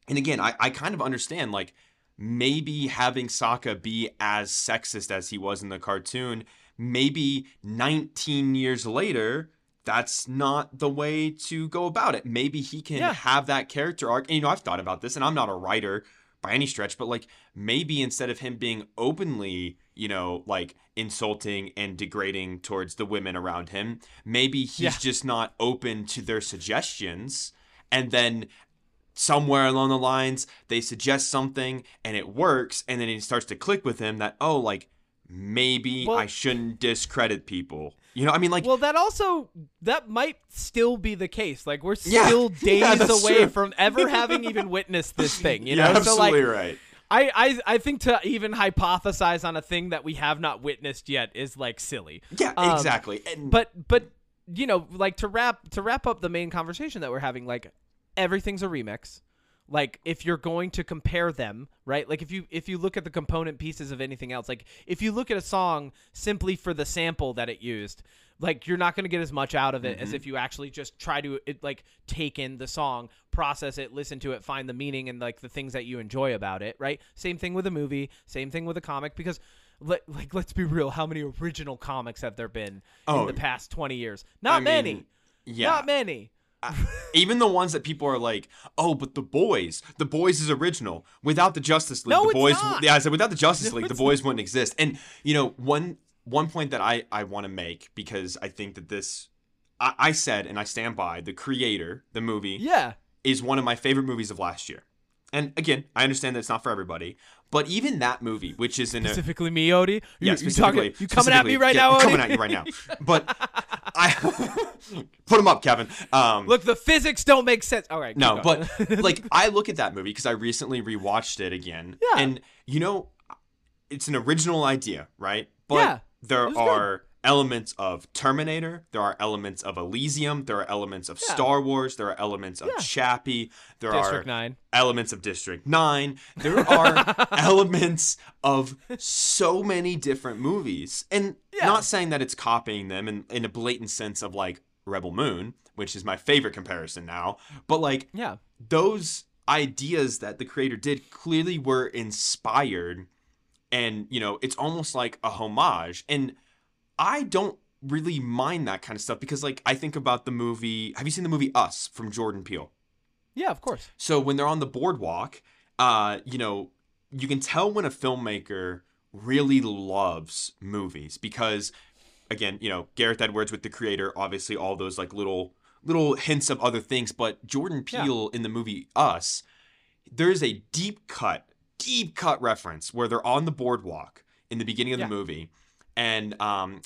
B: and again, I, I kind of understand, like, maybe having Sokka be as sexist as he was in the cartoon, maybe 19 years later, that's not the way to go about it. Maybe he can
A: Yeah.
B: have that character arc. And, you know, I've thought about this, and I'm not a writer by any stretch, but like maybe instead of him being openly, you know, like insulting and degrading towards the women around him, maybe he's
A: Yeah.
B: just not open to their suggestions. And then somewhere along the lines, they suggest something and it works. And then it starts to click with him that, oh, like maybe
A: Well-
B: I shouldn't discredit people. You know, I mean, like,
A: well, that also that might still be the case. Like we're
B: Yeah. <laughs>
A: still days
B: Yeah,
A: away
B: true.
A: from ever having even witnessed this thing. You <laughs> know, so like
B: absolutely right.
A: I, I I think to even hypothesize on a thing that we have not witnessed yet is like silly.
B: Yeah,
A: um,
B: exactly. And
A: But but you know, like to wrap to wrap up the main conversation that we're having, like everything's a remix. Like if you're going to compare them, right? Like if you if you look at the component pieces of anything else, like if you look at a song simply for the sample that it used, like you're not going to get as much out of it as mm-hmm. if you actually just try to it, like take in the song, process it, listen to it, find the meaning and like the things that you enjoy about it, right? Same thing with a movie, same thing with a comic because let, like let's be real, how many original comics have there been
B: Oh,
A: in the past 20 years? Not
B: I
A: many.
B: mean, yeah.
A: Not many.
B: Even the ones that people are like, oh, but the boys, the boys is original. Without the Justice League,
A: No,
B: the boys,
A: not.
B: yeah, I said without the <laughs> Justice League, the boys wouldn't exist. And you know, one one point that I I want to make because I think that this, I, I said and I stand by the creator, the movie
A: Yeah.
B: is one of my favorite movies of last year. And again, I understand that it's not for everybody, but even that movie, which is in a
A: Specifically me, Odie. You,
B: yeah,
A: you
B: specifically,
A: talking, you coming at me right
B: yeah,
A: now,
B: I'm
A: Odie?
B: coming at you right now. But <laughs> I <laughs> put him up, Kevin. Um,
A: Look, the physics don't make sense. All right.
B: no, but <laughs> like I look at that movie because I recently rewatched it again.
A: Yeah.
B: And you know, it's an original idea, right? But
A: Yeah,
B: there
A: it was
B: are elements of Terminator, there are elements of Elysium, there are elements of
A: Yeah.
B: Star Wars, there are elements of
A: Yeah.
B: Chappie, there
A: District
B: are
A: Nine.
B: elements of District 9. There are <laughs> elements of so many different movies. And
A: Yeah.
B: not saying that it's copying them in, in a blatant sense of like Rebel Moon, which is my favorite comparison now, but like
A: Yeah.
B: those ideas that the creator did clearly were inspired and you know it's almost like a homage and i don't really mind that kind of stuff because like i think about the movie have you seen the movie us from jordan peele
A: Yeah, of course.
B: so when they're on the boardwalk uh you know you can tell when a filmmaker really loves movies because again you know gareth edwards with the creator obviously all those like little little hints of other things but jordan
A: Yeah.
B: peele in the movie us there's a deep cut deep cut reference where they're on the boardwalk in the beginning of
A: Yeah.
B: the movie and um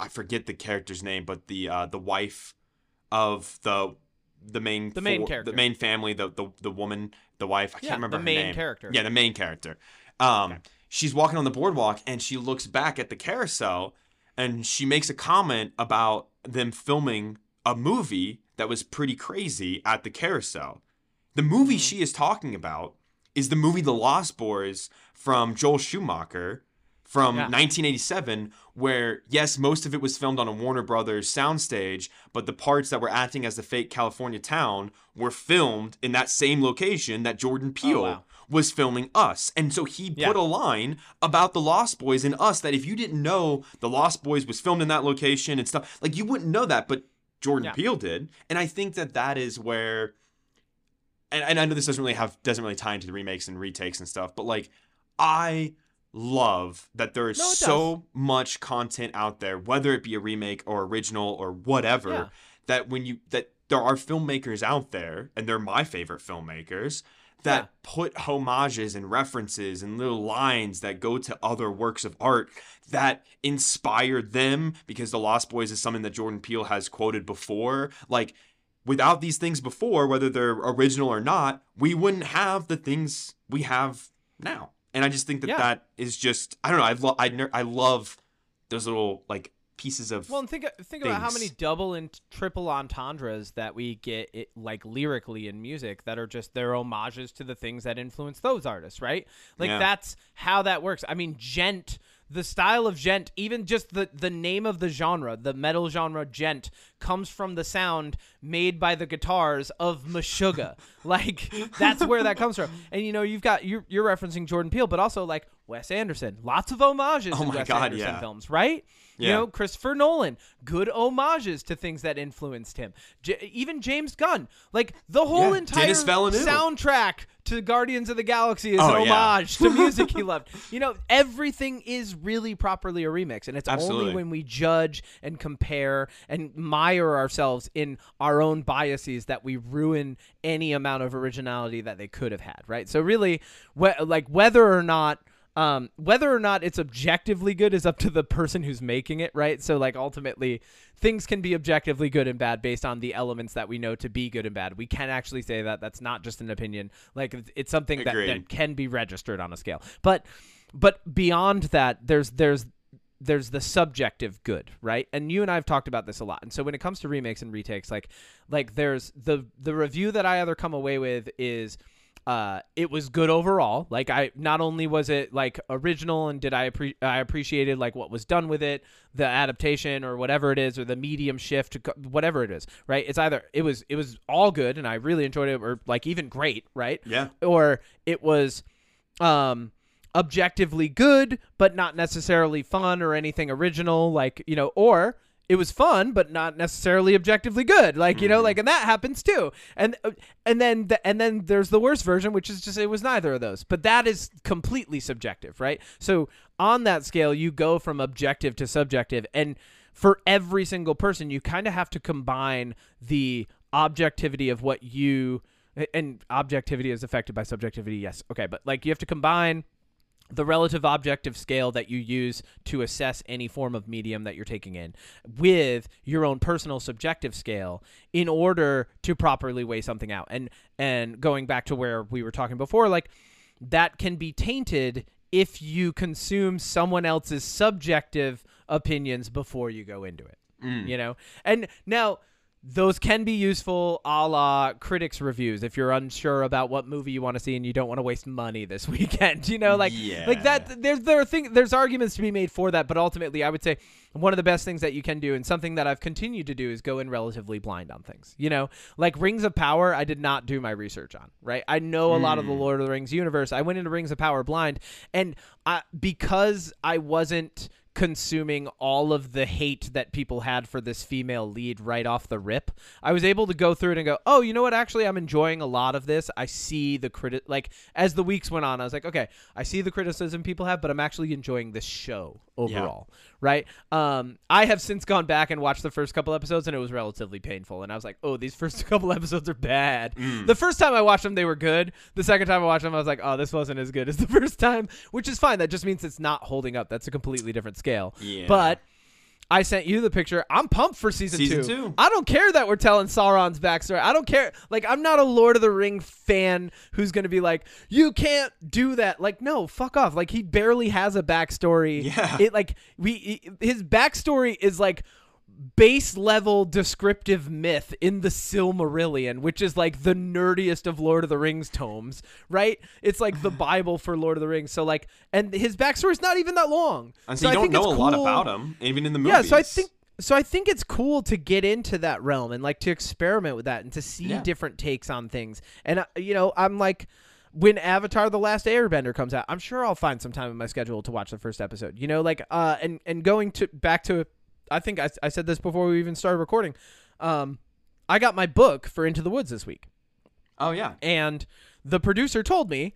B: I- forget the character's name but the uh the wife of the the main
A: The main
B: four-
A: character.
B: the main family the the, the woman the wife i can't remember
A: the
B: her
A: main
B: name.
A: character.
B: yeah the main character um
A: Okay.
B: she's walking on the boardwalk and she looks back at the carousel and she makes a comment about them filming a movie that was pretty crazy at the carousel the movie
A: Mhm.
B: she is talking about is the movie The Lost Boys from Joel Schumacher from
A: Yeah.
B: 1987, where, yes, most of it was filmed on a Warner Brothers soundstage, but the parts that were acting as the fake California town were filmed in that same location that Jordan oh, Peele
A: Oh, wow.
B: was filming Us. And so he
A: Yeah.
B: put a line about The Lost Boys in Us that if you didn't know The Lost Boys was filmed in that location and stuff, like you wouldn't know that, but Jordan
A: Yeah.
B: Peele did. And I think that that is where and, and I know this doesn't really have doesn't really tie into the remakes and retakes and stuff, but like I love that there is
A: No,
B: so much content out there, whether it be a remake or original or whatever,
A: Yeah.
B: that when you that there are filmmakers out there, and they're my favorite filmmakers, that
A: Yeah.
B: put homages and references and little lines that go to other works of art that inspired them because The Lost Boys is something that Jordan Peele has quoted before. Like without these things before, whether they're original or not, we wouldn't have the things we have now. And I just think that
A: Yeah.
B: that is just I don't know. I love I, ner- I love those little like pieces of
A: Well, and think think about how many double and triple entendres that we get, it, like lyrically in music, that are just their homages to the things that influence those artists, right? Like
B: Yeah.
A: that's how that works. I mean, djent, the style of djent, even just the the name of the genre, the metal genre djent, comes from the sound made by the guitars of Meshuggah. <laughs> like that's where that comes from. And you know, you've got you're you're referencing Jordan Peele, but also like Wes Anderson, lots of homages
B: Oh
A: in Wes
B: God,
A: Anderson
B: yeah.
A: films, right? You know, Christopher Nolan, good homages to things that influenced him. J- even James Gunn, like the whole
B: Yeah,
A: entire soundtrack to Guardians of the Galaxy is
B: Oh,
A: an
B: yeah.
A: homage to <laughs> music he loved. You know, everything is really properly a remix, and it's only when we judge and compare and mire ourselves in our own biases that we ruin any amount of originality that they could have had. Right. So really, wh- like whether or not um, whether or not it's objectively good is up to the person who's making it, right? So, like, ultimately, things can be objectively good and bad based on the elements that we know to be good and bad. We can actually say that that's not just an opinion. Like, it's- something that, that can be registered on a scale. But, but beyond that, there's there's there's the subjective good, right? And you and I have talked about this a lot. And so when it comes to remakes and retakes, like like there's the the review that I either come away with is uh it was good overall. Like I not only was it like original and did I appre- I appreciated like what was done with it, the adaptation or whatever it is or the medium shift whatever it is, right? It's either it was it was all good and I really enjoyed it or like even great, right?
B: yeah.
A: or it was um objectively good but not necessarily fun or anything original like you know or it was fun but not necessarily objectively good. Like you know like and that happens too. And uh, and then the, and then there's the worst version which is just it was neither of those. But that is completely subjective right? So on that scale you go from objective to subjective. And for every single person you kind of have to combine the objectivity of what you and objectivity is affected by subjectivity yes. Okay but like you have to combine the relative objective scale that you use to assess any form of medium that you're taking in with your own personal subjective scale in order to properly weigh something out. And and going back to where we were talking before like that can be tainted if you consume someone else's subjective opinions before you go into it mm. you know? And now those can be useful a la critics reviews if you're unsure about what movie you want to see and you don't want to waste money this <laughs> weekend you know? Like like that there's there are thing there's arguments to be made for that but ultimately i would say one of the best things that you can do and something that i've continued to do is go in relatively blind on things you know? Like rings of power i did not do my research on right? I know a lot of the hmm. lord of the rings universe. I went into rings of power blind and I, because i wasn't consuming all of the hate that people had for this female lead right off the rip. I was able to go through it and go, "Oh, you know what? Actually, I'm enjoying a lot of this. I see the crit like as the weeks went on, I was like, "Okay, I see the criticism people have, but I'm actually enjoying this show overall." Right? Um I have since gone back and watched the first couple episodes and it was relatively painful and I was like, "Oh, these <laughs> first couple episodes are bad." The first time I watched them they were good. The second time I watched them I was like, "Oh, this wasn't as good as the <laughs> first time," which is fine. That just means it's not holding up. That's a completely different scale.
B: Yeah.
A: But I sent you the picture. I'm pumped for season,
B: Season
A: two.
B: two.
A: I don't care that we're telling Sauron's backstory. I don't care. Like, I'm not a Lord of the Ring fan who's going to be like, you can't do that. Like, no, fuck off. Like, he barely has a backstory.
B: Yeah.
A: It, like, we, his backstory is like, base level descriptive myth in the Silmarillion, which is like the nerdiest of Lord of the Rings tomes, right? It's like the <sighs> Bible for Lord of the Rings. So like, and his backstory's not even that long.
B: And so,
A: I
B: you don't
A: think
B: know a
A: it's
B: lot
A: cool-
B: about him, even in the movies.
A: Yeah, so I think so I think it's cool to get into that realm and like to experiment with that and to see
B: Yeah.
A: different takes on things. And uh, you know, I'm like when Avatar the Last Airbender comes out, I'm sure I'll find some time in my schedule to watch the first episode. You know, like uh and and going to back to I think I, I said this before we even started recording. Um I got my book for Into the Woods this week.
B: Oh yeah.
A: And the producer told me,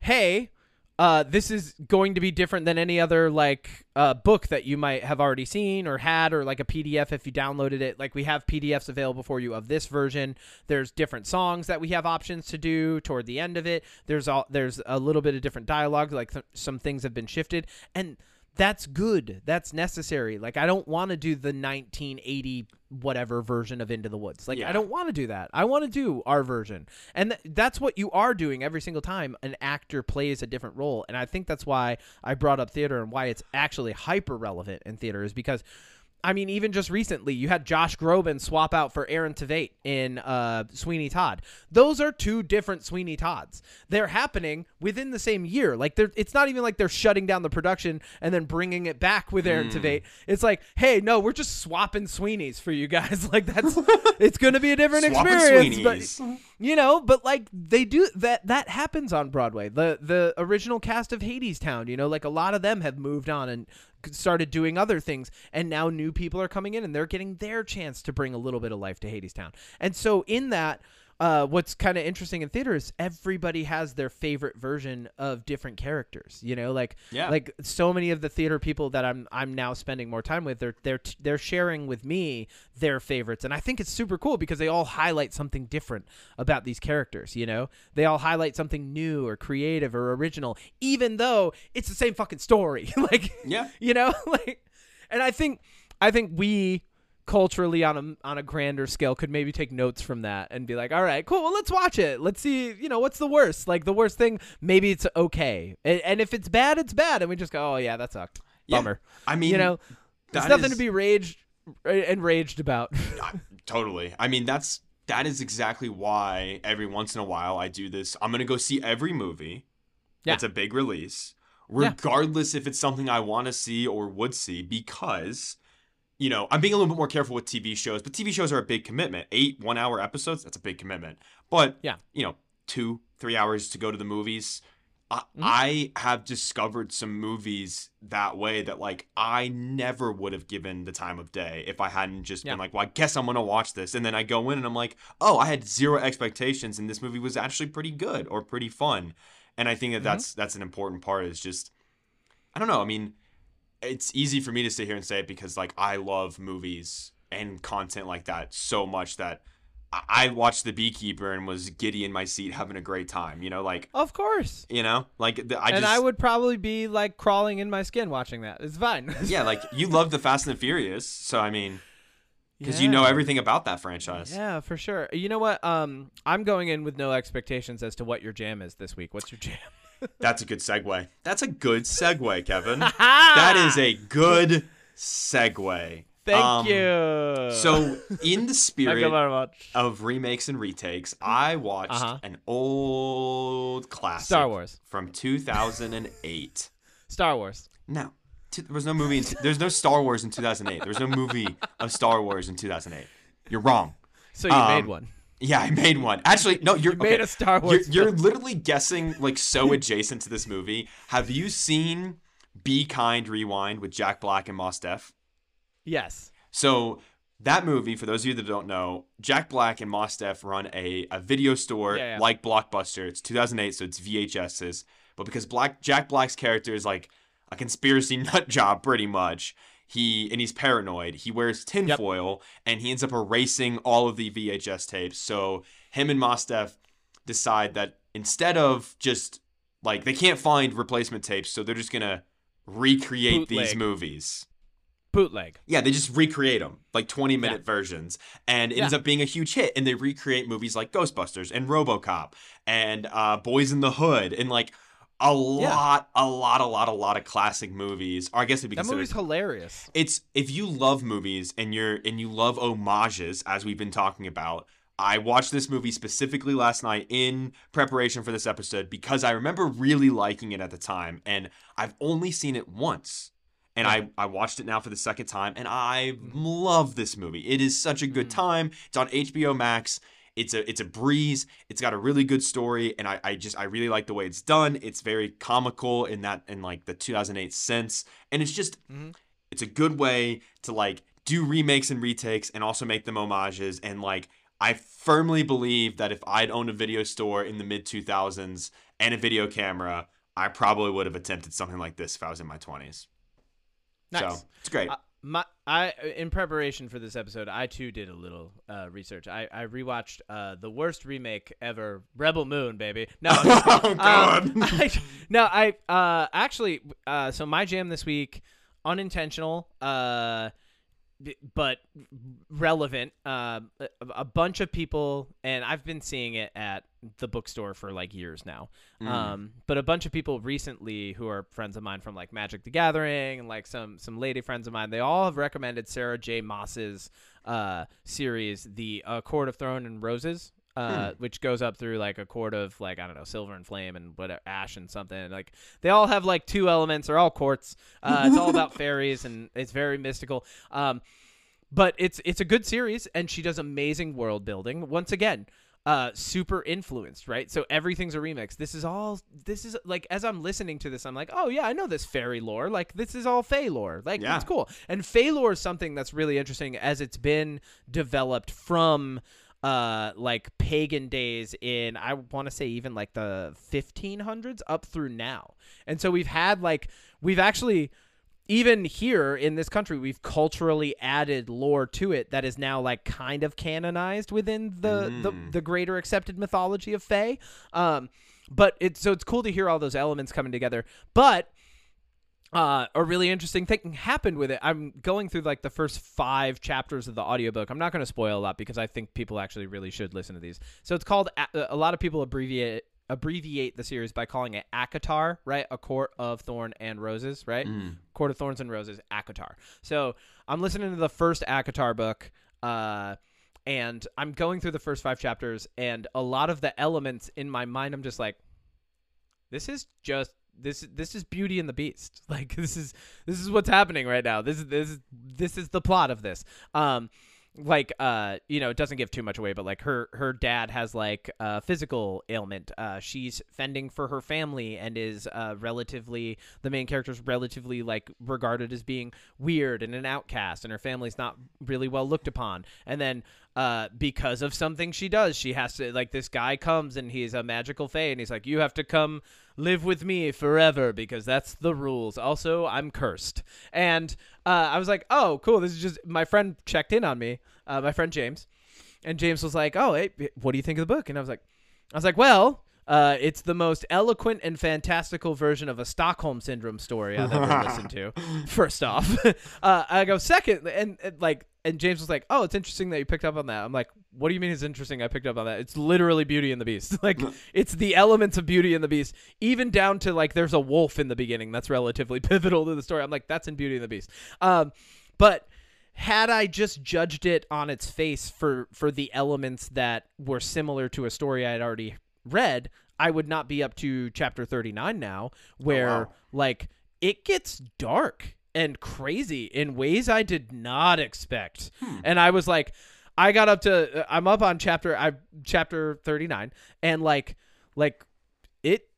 A: "Hey, uh, this is going to be different than any other like uh, book that you might have already seen or had or like a pdf if you downloaded it like we have pdfs available for you of this version there's different songs that we have options to do toward the end of it there's all there's a little bit of different dialogue like th- some things have been shifted and that's good. That's necessary. Like i don't want to do the 1980 whatever version of into the woods. Like
B: Yeah.
A: i don't want to do that. I want to do our version. And th- that's what you are doing every single time an actor plays a different role. And i think that's why i brought up theater and why it's actually hyper relevant in theater is because I mean, even just recently, you had Josh Groban swap out for Aaron Tveit in uh, Sweeney Todd. Those are two different Sweeney Todds. They're happening within the same year. Like, they're, it's not even like they're shutting down the production and then bringing it back with Aaron Tveit. It's like, hey, no, we're just swapping Sweeneys for you guys. <laughs> Like, that's <laughs> it's going to be a different experience. But,
B: Sweeneys.
A: You know but like they do that that happens on broadway. The the original cast of Hadestown you know like a lot of them have moved on and started doing other things and now new people are coming in and they're getting their chance to bring a little bit of life to Hadestown. And so in that uh, what's kind of interesting in theater is everybody has their favorite version of different characters. You know, like
B: Yeah.
A: like so many of the theater people that I'm I'm now spending more time with, they're they're t- they're sharing with me their favorites, and I think it's super cool because they all highlight something different about these characters. You know, they all highlight something new or creative or original, even though it's the same fucking story. <laughs> like
B: Yeah.
A: you know, <laughs> like, and I think I think we culturally on a on a grander scale could maybe take notes from that and be like, all right, cool, well, let's watch it. Let's see, you know, what's the worst? Like the worst thing, maybe it's okay, and, and if it's bad, it's bad, and we just go, oh yeah, that sucked,
B: Yeah.
A: bummer.
B: I mean,
A: you know, there's nothing
B: is-
A: to be raged enraged about. <laughs>
B: Totally. I mean, that's that is exactly why every once in a while I do this. I'm gonna go see every movie.
A: Yeah.
B: That's a big release,
A: Yeah.
B: regardless if it's something I want to see or would see, because you know I'm being a little bit more careful with TV shows. But TV shows are a big commitment. Eight one-hour episodes. That's a big commitment. But
A: Yeah.
B: you know, two three hours to go to the movies. I,
A: Mm-hmm.
B: I have discovered some movies that way that like I never would have given the time of day if I hadn't just
A: Yeah.
B: been like, well, I guess I'm gonna watch this, and then I go in and I'm like, oh, I had zero expectations, and this movie was actually pretty good or pretty fun, and I think that
A: Mhm.
B: that's that's an important part. Is just, I don't know. I mean, it's easy for me to sit here and say it because like I love movies and content like that so much that. I- watched The Beekeeper and was giddy in my seat having a great time. You know, like
A: of course.
B: you know, like the, I
A: and
B: just
A: I would probably be like crawling in my skin watching that. It's fine. <laughs>
B: yeah, like you love the Fast and the Furious, so I mean, because you know everything about that franchise.
A: Yeah, for sure. You know what? Um, I'm going in with no expectations as to what your jam is this week. What's your jam?
B: That's a good segue. That's a good segue, Kevin. <laughs> that is a good segue.
A: Thank
B: Um,
A: you.
B: So, in the <laughs> spirit of remakes and retakes, I watched
A: Uh-huh.
B: an old classic
A: Star Wars.
B: from 2008.
A: Star Wars.
B: No, t- there was no movie. In t- there's no Star Wars in 2008. There was no movie of Star Wars in 2008. You're wrong.
A: So you
B: Um,
A: made one.
B: Yeah, I made one. Actually, no, you're
A: You made
B: okay.
A: a Star
B: You're,
A: Wars.
B: you're literally guessing like so <laughs> adjacent to this movie. Have you seen Be Kind Rewind with Jack Black and Mos Def?
A: yes.
B: So that movie, for those of you that don't know, Jack Black and Mos Def run a, a video store
A: Yeah, yeah.
B: like Blockbuster. It's 2008, so it's VHSs. But because Black Jack Black's character is like a conspiracy <laughs> nut job, pretty much. He and he's paranoid. He wears tinfoil and he ends up erasing all of the VHS tapes. So him and Mos Def decide that instead of just like they can't find replacement tapes, so they're just gonna recreate these movies.
A: Bootleg.
B: Yeah, they just recreate them, like 20 minute versions, and it ends up being a huge hit. And they recreate movies like Ghostbusters and Robocop and uh, Boys in the Hood and like a lot, a lot, a lot, a lot of classic movies. Or I guess it'd be
A: That movie's hilarious.
B: It's if you love movies and you're and you love homages, as we've been talking about. I watched this movie specifically last night in preparation for this episode because I remember really liking it at the time, and I've only seen it once. And I, I watched it now for the second time, and I love this movie. It is such a good
A: Mm.
B: time. It's on HBO Max. It's a it's a breeze. It's got a really good story, and I, I just I really like the way it's done. It's very comical in that in like the 2008 sense, and it's just
A: Mhm.
B: it's a good way to like do remakes and retakes and also make them homages and like I firmly believe that if I'd owned a video store in the mid 2000s and a video camera, I probably would have attempted something like this if I was in my 20s.
A: Nice.
B: So it's great.
A: Uh, my I in preparation for this episode, I too did a little uh, research. I I rewatched uh, the worst remake ever, Rebel Moon, baby. No, <laughs>
B: Oh. God.
A: Um, <laughs> I, no, I uh actually uh so my jam this week, unintentional, uh, but relevant. Uh, a bunch of people, and I've been seeing it at the bookstore for like years now.
B: Mm.
A: Um, but a bunch of people recently who are friends of mine from like Magic the Gathering and like some some lady friends of mine, they all have recommended Sarah J. Maas's uh series, the uh, Court of Thorn and Roses. Uh, which goes up through like a court of like I don't know silver and flame and what ash and something like they all have like two elements they're all courts uh, it's all about <laughs> fairies and it's very mystical um, but it's it's a good series and she does amazing world building once again uh super influenced right? So everything's a remix. This is all this is like as i'm listening to this i'm like oh yeah i know this fairy lore. Like this is all fey lore like
B: Yeah.
A: it's cool. And fey lore is something that's really interesting as it's been developed from uh like pagan days in i want to say even like the 1500s up through now. And so we've had like we've actually even here in this country we've culturally added lore to it that is now like kind of canonized within the the,
B: Mm.
A: the greater accepted mythology of fae um but it's so it's cool to hear all those elements coming together but uh, a really interesting thing happened with it. I'm going through like the first five chapters of the audiobook. I'm not going to spoil a lot because I think people actually really should listen to these. So it's called. A, a lot of people abbreviate abbreviate the series by calling it ACOTAR, right? A court of thorn and roses, right?
B: Mm.
A: Court of Thorns and Roses, ACOTAR. So I'm listening to the first ACOTAR book, uh, and I'm going through the first five chapters, and a lot of the elements in my mind, I'm just like, this is just this this is Beauty and the Beast. <laughs> Like this is this is what's happening right now. This is this is this is the plot of this. Um like uh you know it doesn't give too much away but like her her dad has like a physical ailment. Uh she's fending for her family and is uh relatively the main character's relatively like regarded as being weird and an outcast and her family's not really well looked upon. And then uh because of something she does she has to like this guy comes and he's a magical fae and he's like you have to come live with me forever because that's the rules. Also, I'm cursed. And uh, I was like, oh, cool. This is just my friend checked in on me, uh, my friend James, and James was like, oh, hey, what do you think of the book? And I was like, I was like, well. Uh, it's the most eloquent and fantastical version of a Stockholm syndrome story I've ever listened to. <laughs> First off, <laughs> uh, I go second, and, and like, and James was like, "Oh, it's interesting that you picked up on that." I'm like, "What do you mean it's interesting? I picked up on that. It's literally Beauty and the Beast. <laughs> like, <laughs> it's the elements of Beauty and the Beast, even down to like there's a wolf in the beginning that's relatively <laughs> pivotal to the story. I'm like, that's in Beauty and the Beast. Um, but had I just judged it on its face for for the elements that were similar to a story I had already read, I would not be up to chapter 39 now, where
B: wow.
A: like it gets dark and crazy in ways I did not expect. Hmm. And I was like, I got up to uh, I'm up on chapter I chapter 39 and like like it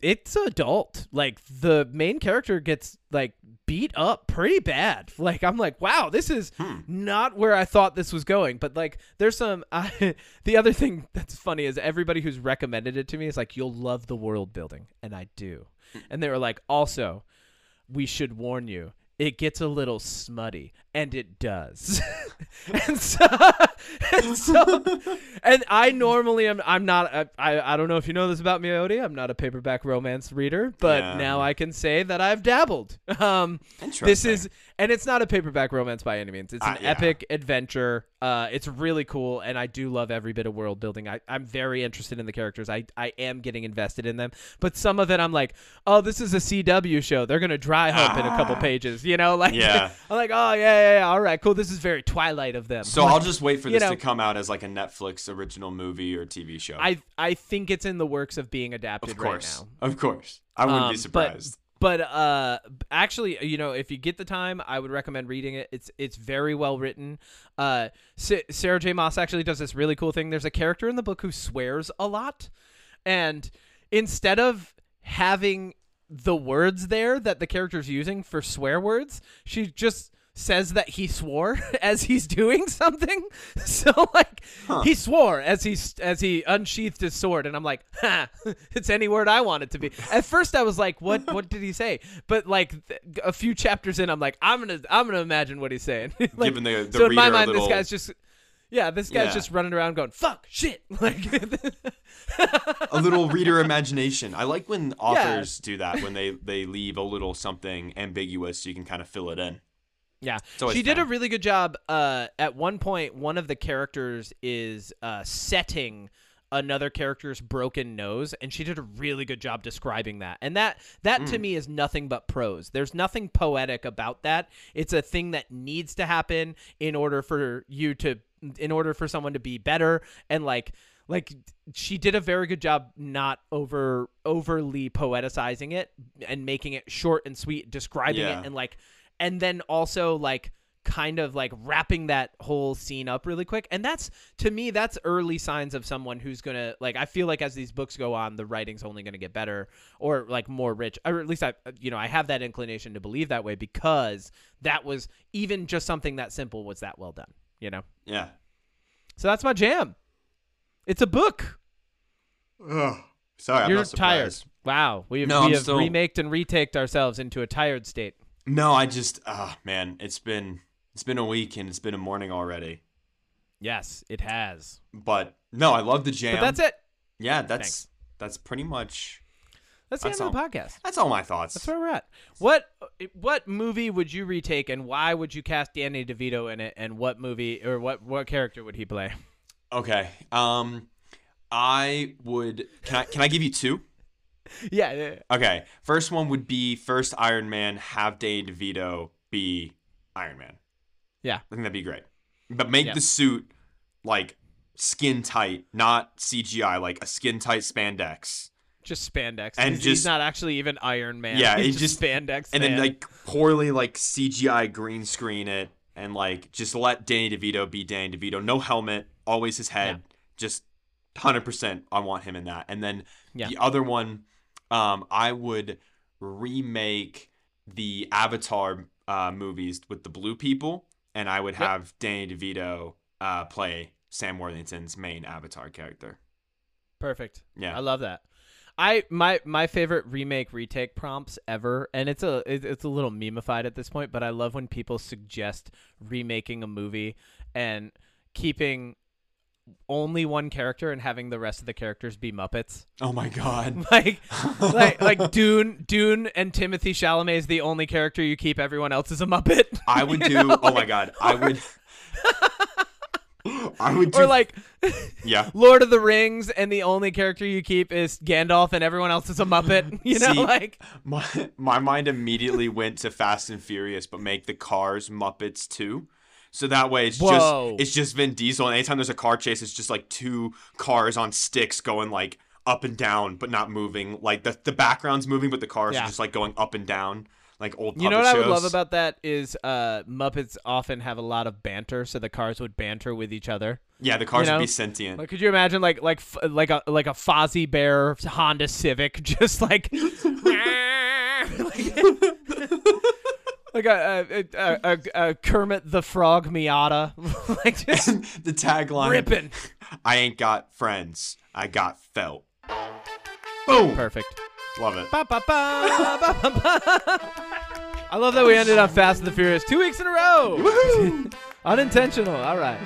A: it's adult. Like the main character gets like beat up pretty bad. <laughs> Like I'm like, wow, this is hmm. not where I thought this was going. But like, there's some. <laughs> I, the other thing that's funny is everybody who's recommended it to me is like, you'll love the world building, and I do. Hmm. And they were like, also, we should warn you. It gets a little smutty, and it does. <laughs> and so, <laughs> and so, and I normally am. I'm not. I, I I don't know if you know this about me, Odie. I'm not a paperback romance reader, but
B: Yeah.
A: now I can say that I've dabbled. Um,
B: Interesting.
A: this is, and it's not a paperback romance by any means. It's an
B: Uh, yeah.
A: epic adventure. Uh, it's really cool, and I do love every bit of world building. I, I'm very interested in the characters. I, I am getting invested in them, but some of it I'm like, oh, this is a CW show. They're gonna dry hump in a couple
B: Ah.
A: pages, you know? <laughs> Like,
B: Yeah.
A: I'm like, oh yeah, yeah, yeah, all right, cool. This is very Twilight of them.
B: So I'll just wait for
A: you
B: this
A: know-
B: to come out as like a Netflix original movie or TV show.
A: I I think it's in the works of being adapted
B: of course,
A: right now.
B: of course, I wouldn't
A: Um,
B: be surprised.
A: But uh, actually, you know, if you get the time, I would recommend reading it. It's it's very well written. Uh, Sa- Sarah J. Maas actually does this really cool thing. There's a character in the book who swears a lot, and instead of having the words there that the character's using for swear words, she just says that he swore <laughs> as he's doing something. <laughs> So like
B: Huh.
A: he swore as he as he unsheathed his sword, and I'm like, <laughs> ha, it's any word I want it to be. At first, I was like, what what did he say? But like th- a few chapters in, I'm like, I'm gonna I'm gonna imagine what he's saying. like,
B: Giving the- the
A: so in my mind,
B: little-
A: this guy's just. Yeah, this guy's
B: Yeah.
A: just running around going "fuck shit." Like,
B: a little reader imagination. I like when authors do that when they they leave a little something ambiguous so you can kind of fill it in.
A: Yeah, she did a really good job. Uh, at one point, one of the characters is uh, setting another character's broken nose, and she did a really good job describing that. And that that
B: Hmm.
A: to me is nothing but prose. There's nothing poetic about that. It's a thing that needs to happen in order for you to, in order for someone to be better, and like. Like she did a very good job not over overly poeticizing it and making it short and sweet, describing
B: Yeah.
A: it and like and then also like kind of like wrapping that whole scene up really quick. And that's to me that's early signs of someone who's gonna like i feel like as these books go on the writing's only gonna get better or like more rich. Or at least i uh, you know i have that inclination to believe that way because that was even just something that simple was that well done you know?
B: Yeah.
A: so that's my jam. It's a book.
B: Ugh. Sorry, I'm
A: you're
B: not
A: tired. Wow. We have,
B: No,
A: we have
B: still-
A: remaked and retaked ourselves into a tired state
B: No, I just ah man, it's been it's been a week and it's been a morning already.
A: yes it has
B: But no, I love the jam.
A: but that's it
B: Yeah, that's
A: Thanks.
B: that's pretty much
A: that's the
B: That's
A: end of the
B: all.
A: podcast
B: that's all my thoughts.
A: That's where we're at. What what movie would you retake, and why would you cast Danny DeVito in it? And what movie or what what character would he play?
B: Okay. Um I would can I can I give you two?
A: Yeah, <laughs> yeah, yeah.
B: Okay. First one would be first Iron Man, have Danny DeVito be Iron Man.
A: Yeah.
B: I think that'd be great. But make
A: Yeah.
B: the suit like skin tight, not CGI, like a skin tight spandex.
A: just spandex.
B: And
A: he's, he's
B: just-
A: not actually even Iron Man.
B: Yeah, <laughs>
A: he's just,
B: just-
A: spandex.
B: And then like poorly like CGI green screen it and like just let Danny DeVito be Danny DeVito. No helmet, always his head. Just 100% I want him in that. And then
A: Yeah.
B: the other one um I would remake the Avatar uh movies with the blue people and I would
A: Yep.
B: have Danny DeVito uh play Sam Worthington's main Avatar character.
A: perfect.
B: Yeah.
A: I love that. I my my favorite remake retake prompts ever, and it's a it's a little memeified at this point, but I love when people suggest remaking a movie and keeping only one character and having the rest of the characters be Muppets.
B: Oh my god. <laughs>
A: like <laughs> like like Dune Dune and Timothée Chalamet is the only character you keep. Everyone else is a Muppet.
B: I would <laughs> do
A: know,
B: Oh my god. I would I would do
A: Or like
B: Yeah.
A: Lord of the Rings, and the only character you keep is Gandalf, and everyone else is a Muppet. You know,
B: See,
A: like
B: My my mind immediately went to Fast and Furious, but make the cars Muppets too. So that way it's
A: Whoa.
B: just it's just Vin Diesel, and anytime there's a car chase, it's just like two cars on sticks going like up and down, but not moving. Like the the background's moving, but the cars
A: Yeah.
B: are just like going up and down, like old.
A: you know what
B: puppet
A: I would love about that is uh Muppets often have a lot of banter, so the cars would banter with each other.
B: Yeah, the cars
A: you know?
B: would be sentient.
A: Like, could you imagine like like f- like a like a Fozzie Bear Honda Civic, <laughs> just like <laughs> <laughs> like a a, a, a, a Kermit the Frog Miata, <laughs> like just <laughs>
B: the tagline:
A: ripping.
B: "I ain't got friends, I got felt." Boom.
A: Perfect.
B: Love it.
A: Ba, ba, ba. I love that we ended up Fast and the Furious two weeks in a row.
B: Woohoo! <laughs>
A: Unintentional. All right.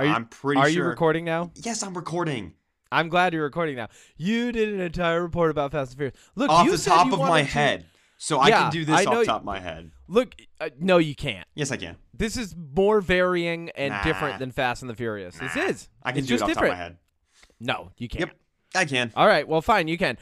A: Are you-
B: I'm pretty
A: Are
B: sure.
A: you recording now?
B: Yes, I'm recording.
A: I'm glad you're recording now. You did an entire report about Fast and Furious. Look,
B: off
A: you
B: the top of my
A: to-
B: head. So I can do this
A: I know
B: off
A: y-
B: top of my head.
A: Look, uh, no, you can't.
B: Yes, I can.
A: This is more varying and
B: Nah.
A: different than Fast and the Furious. This is.
B: I can
A: It's
B: do it off
A: different.
B: top of my head.
A: No, you can't.
B: Yep, I can.
A: All right, well, fine, you can.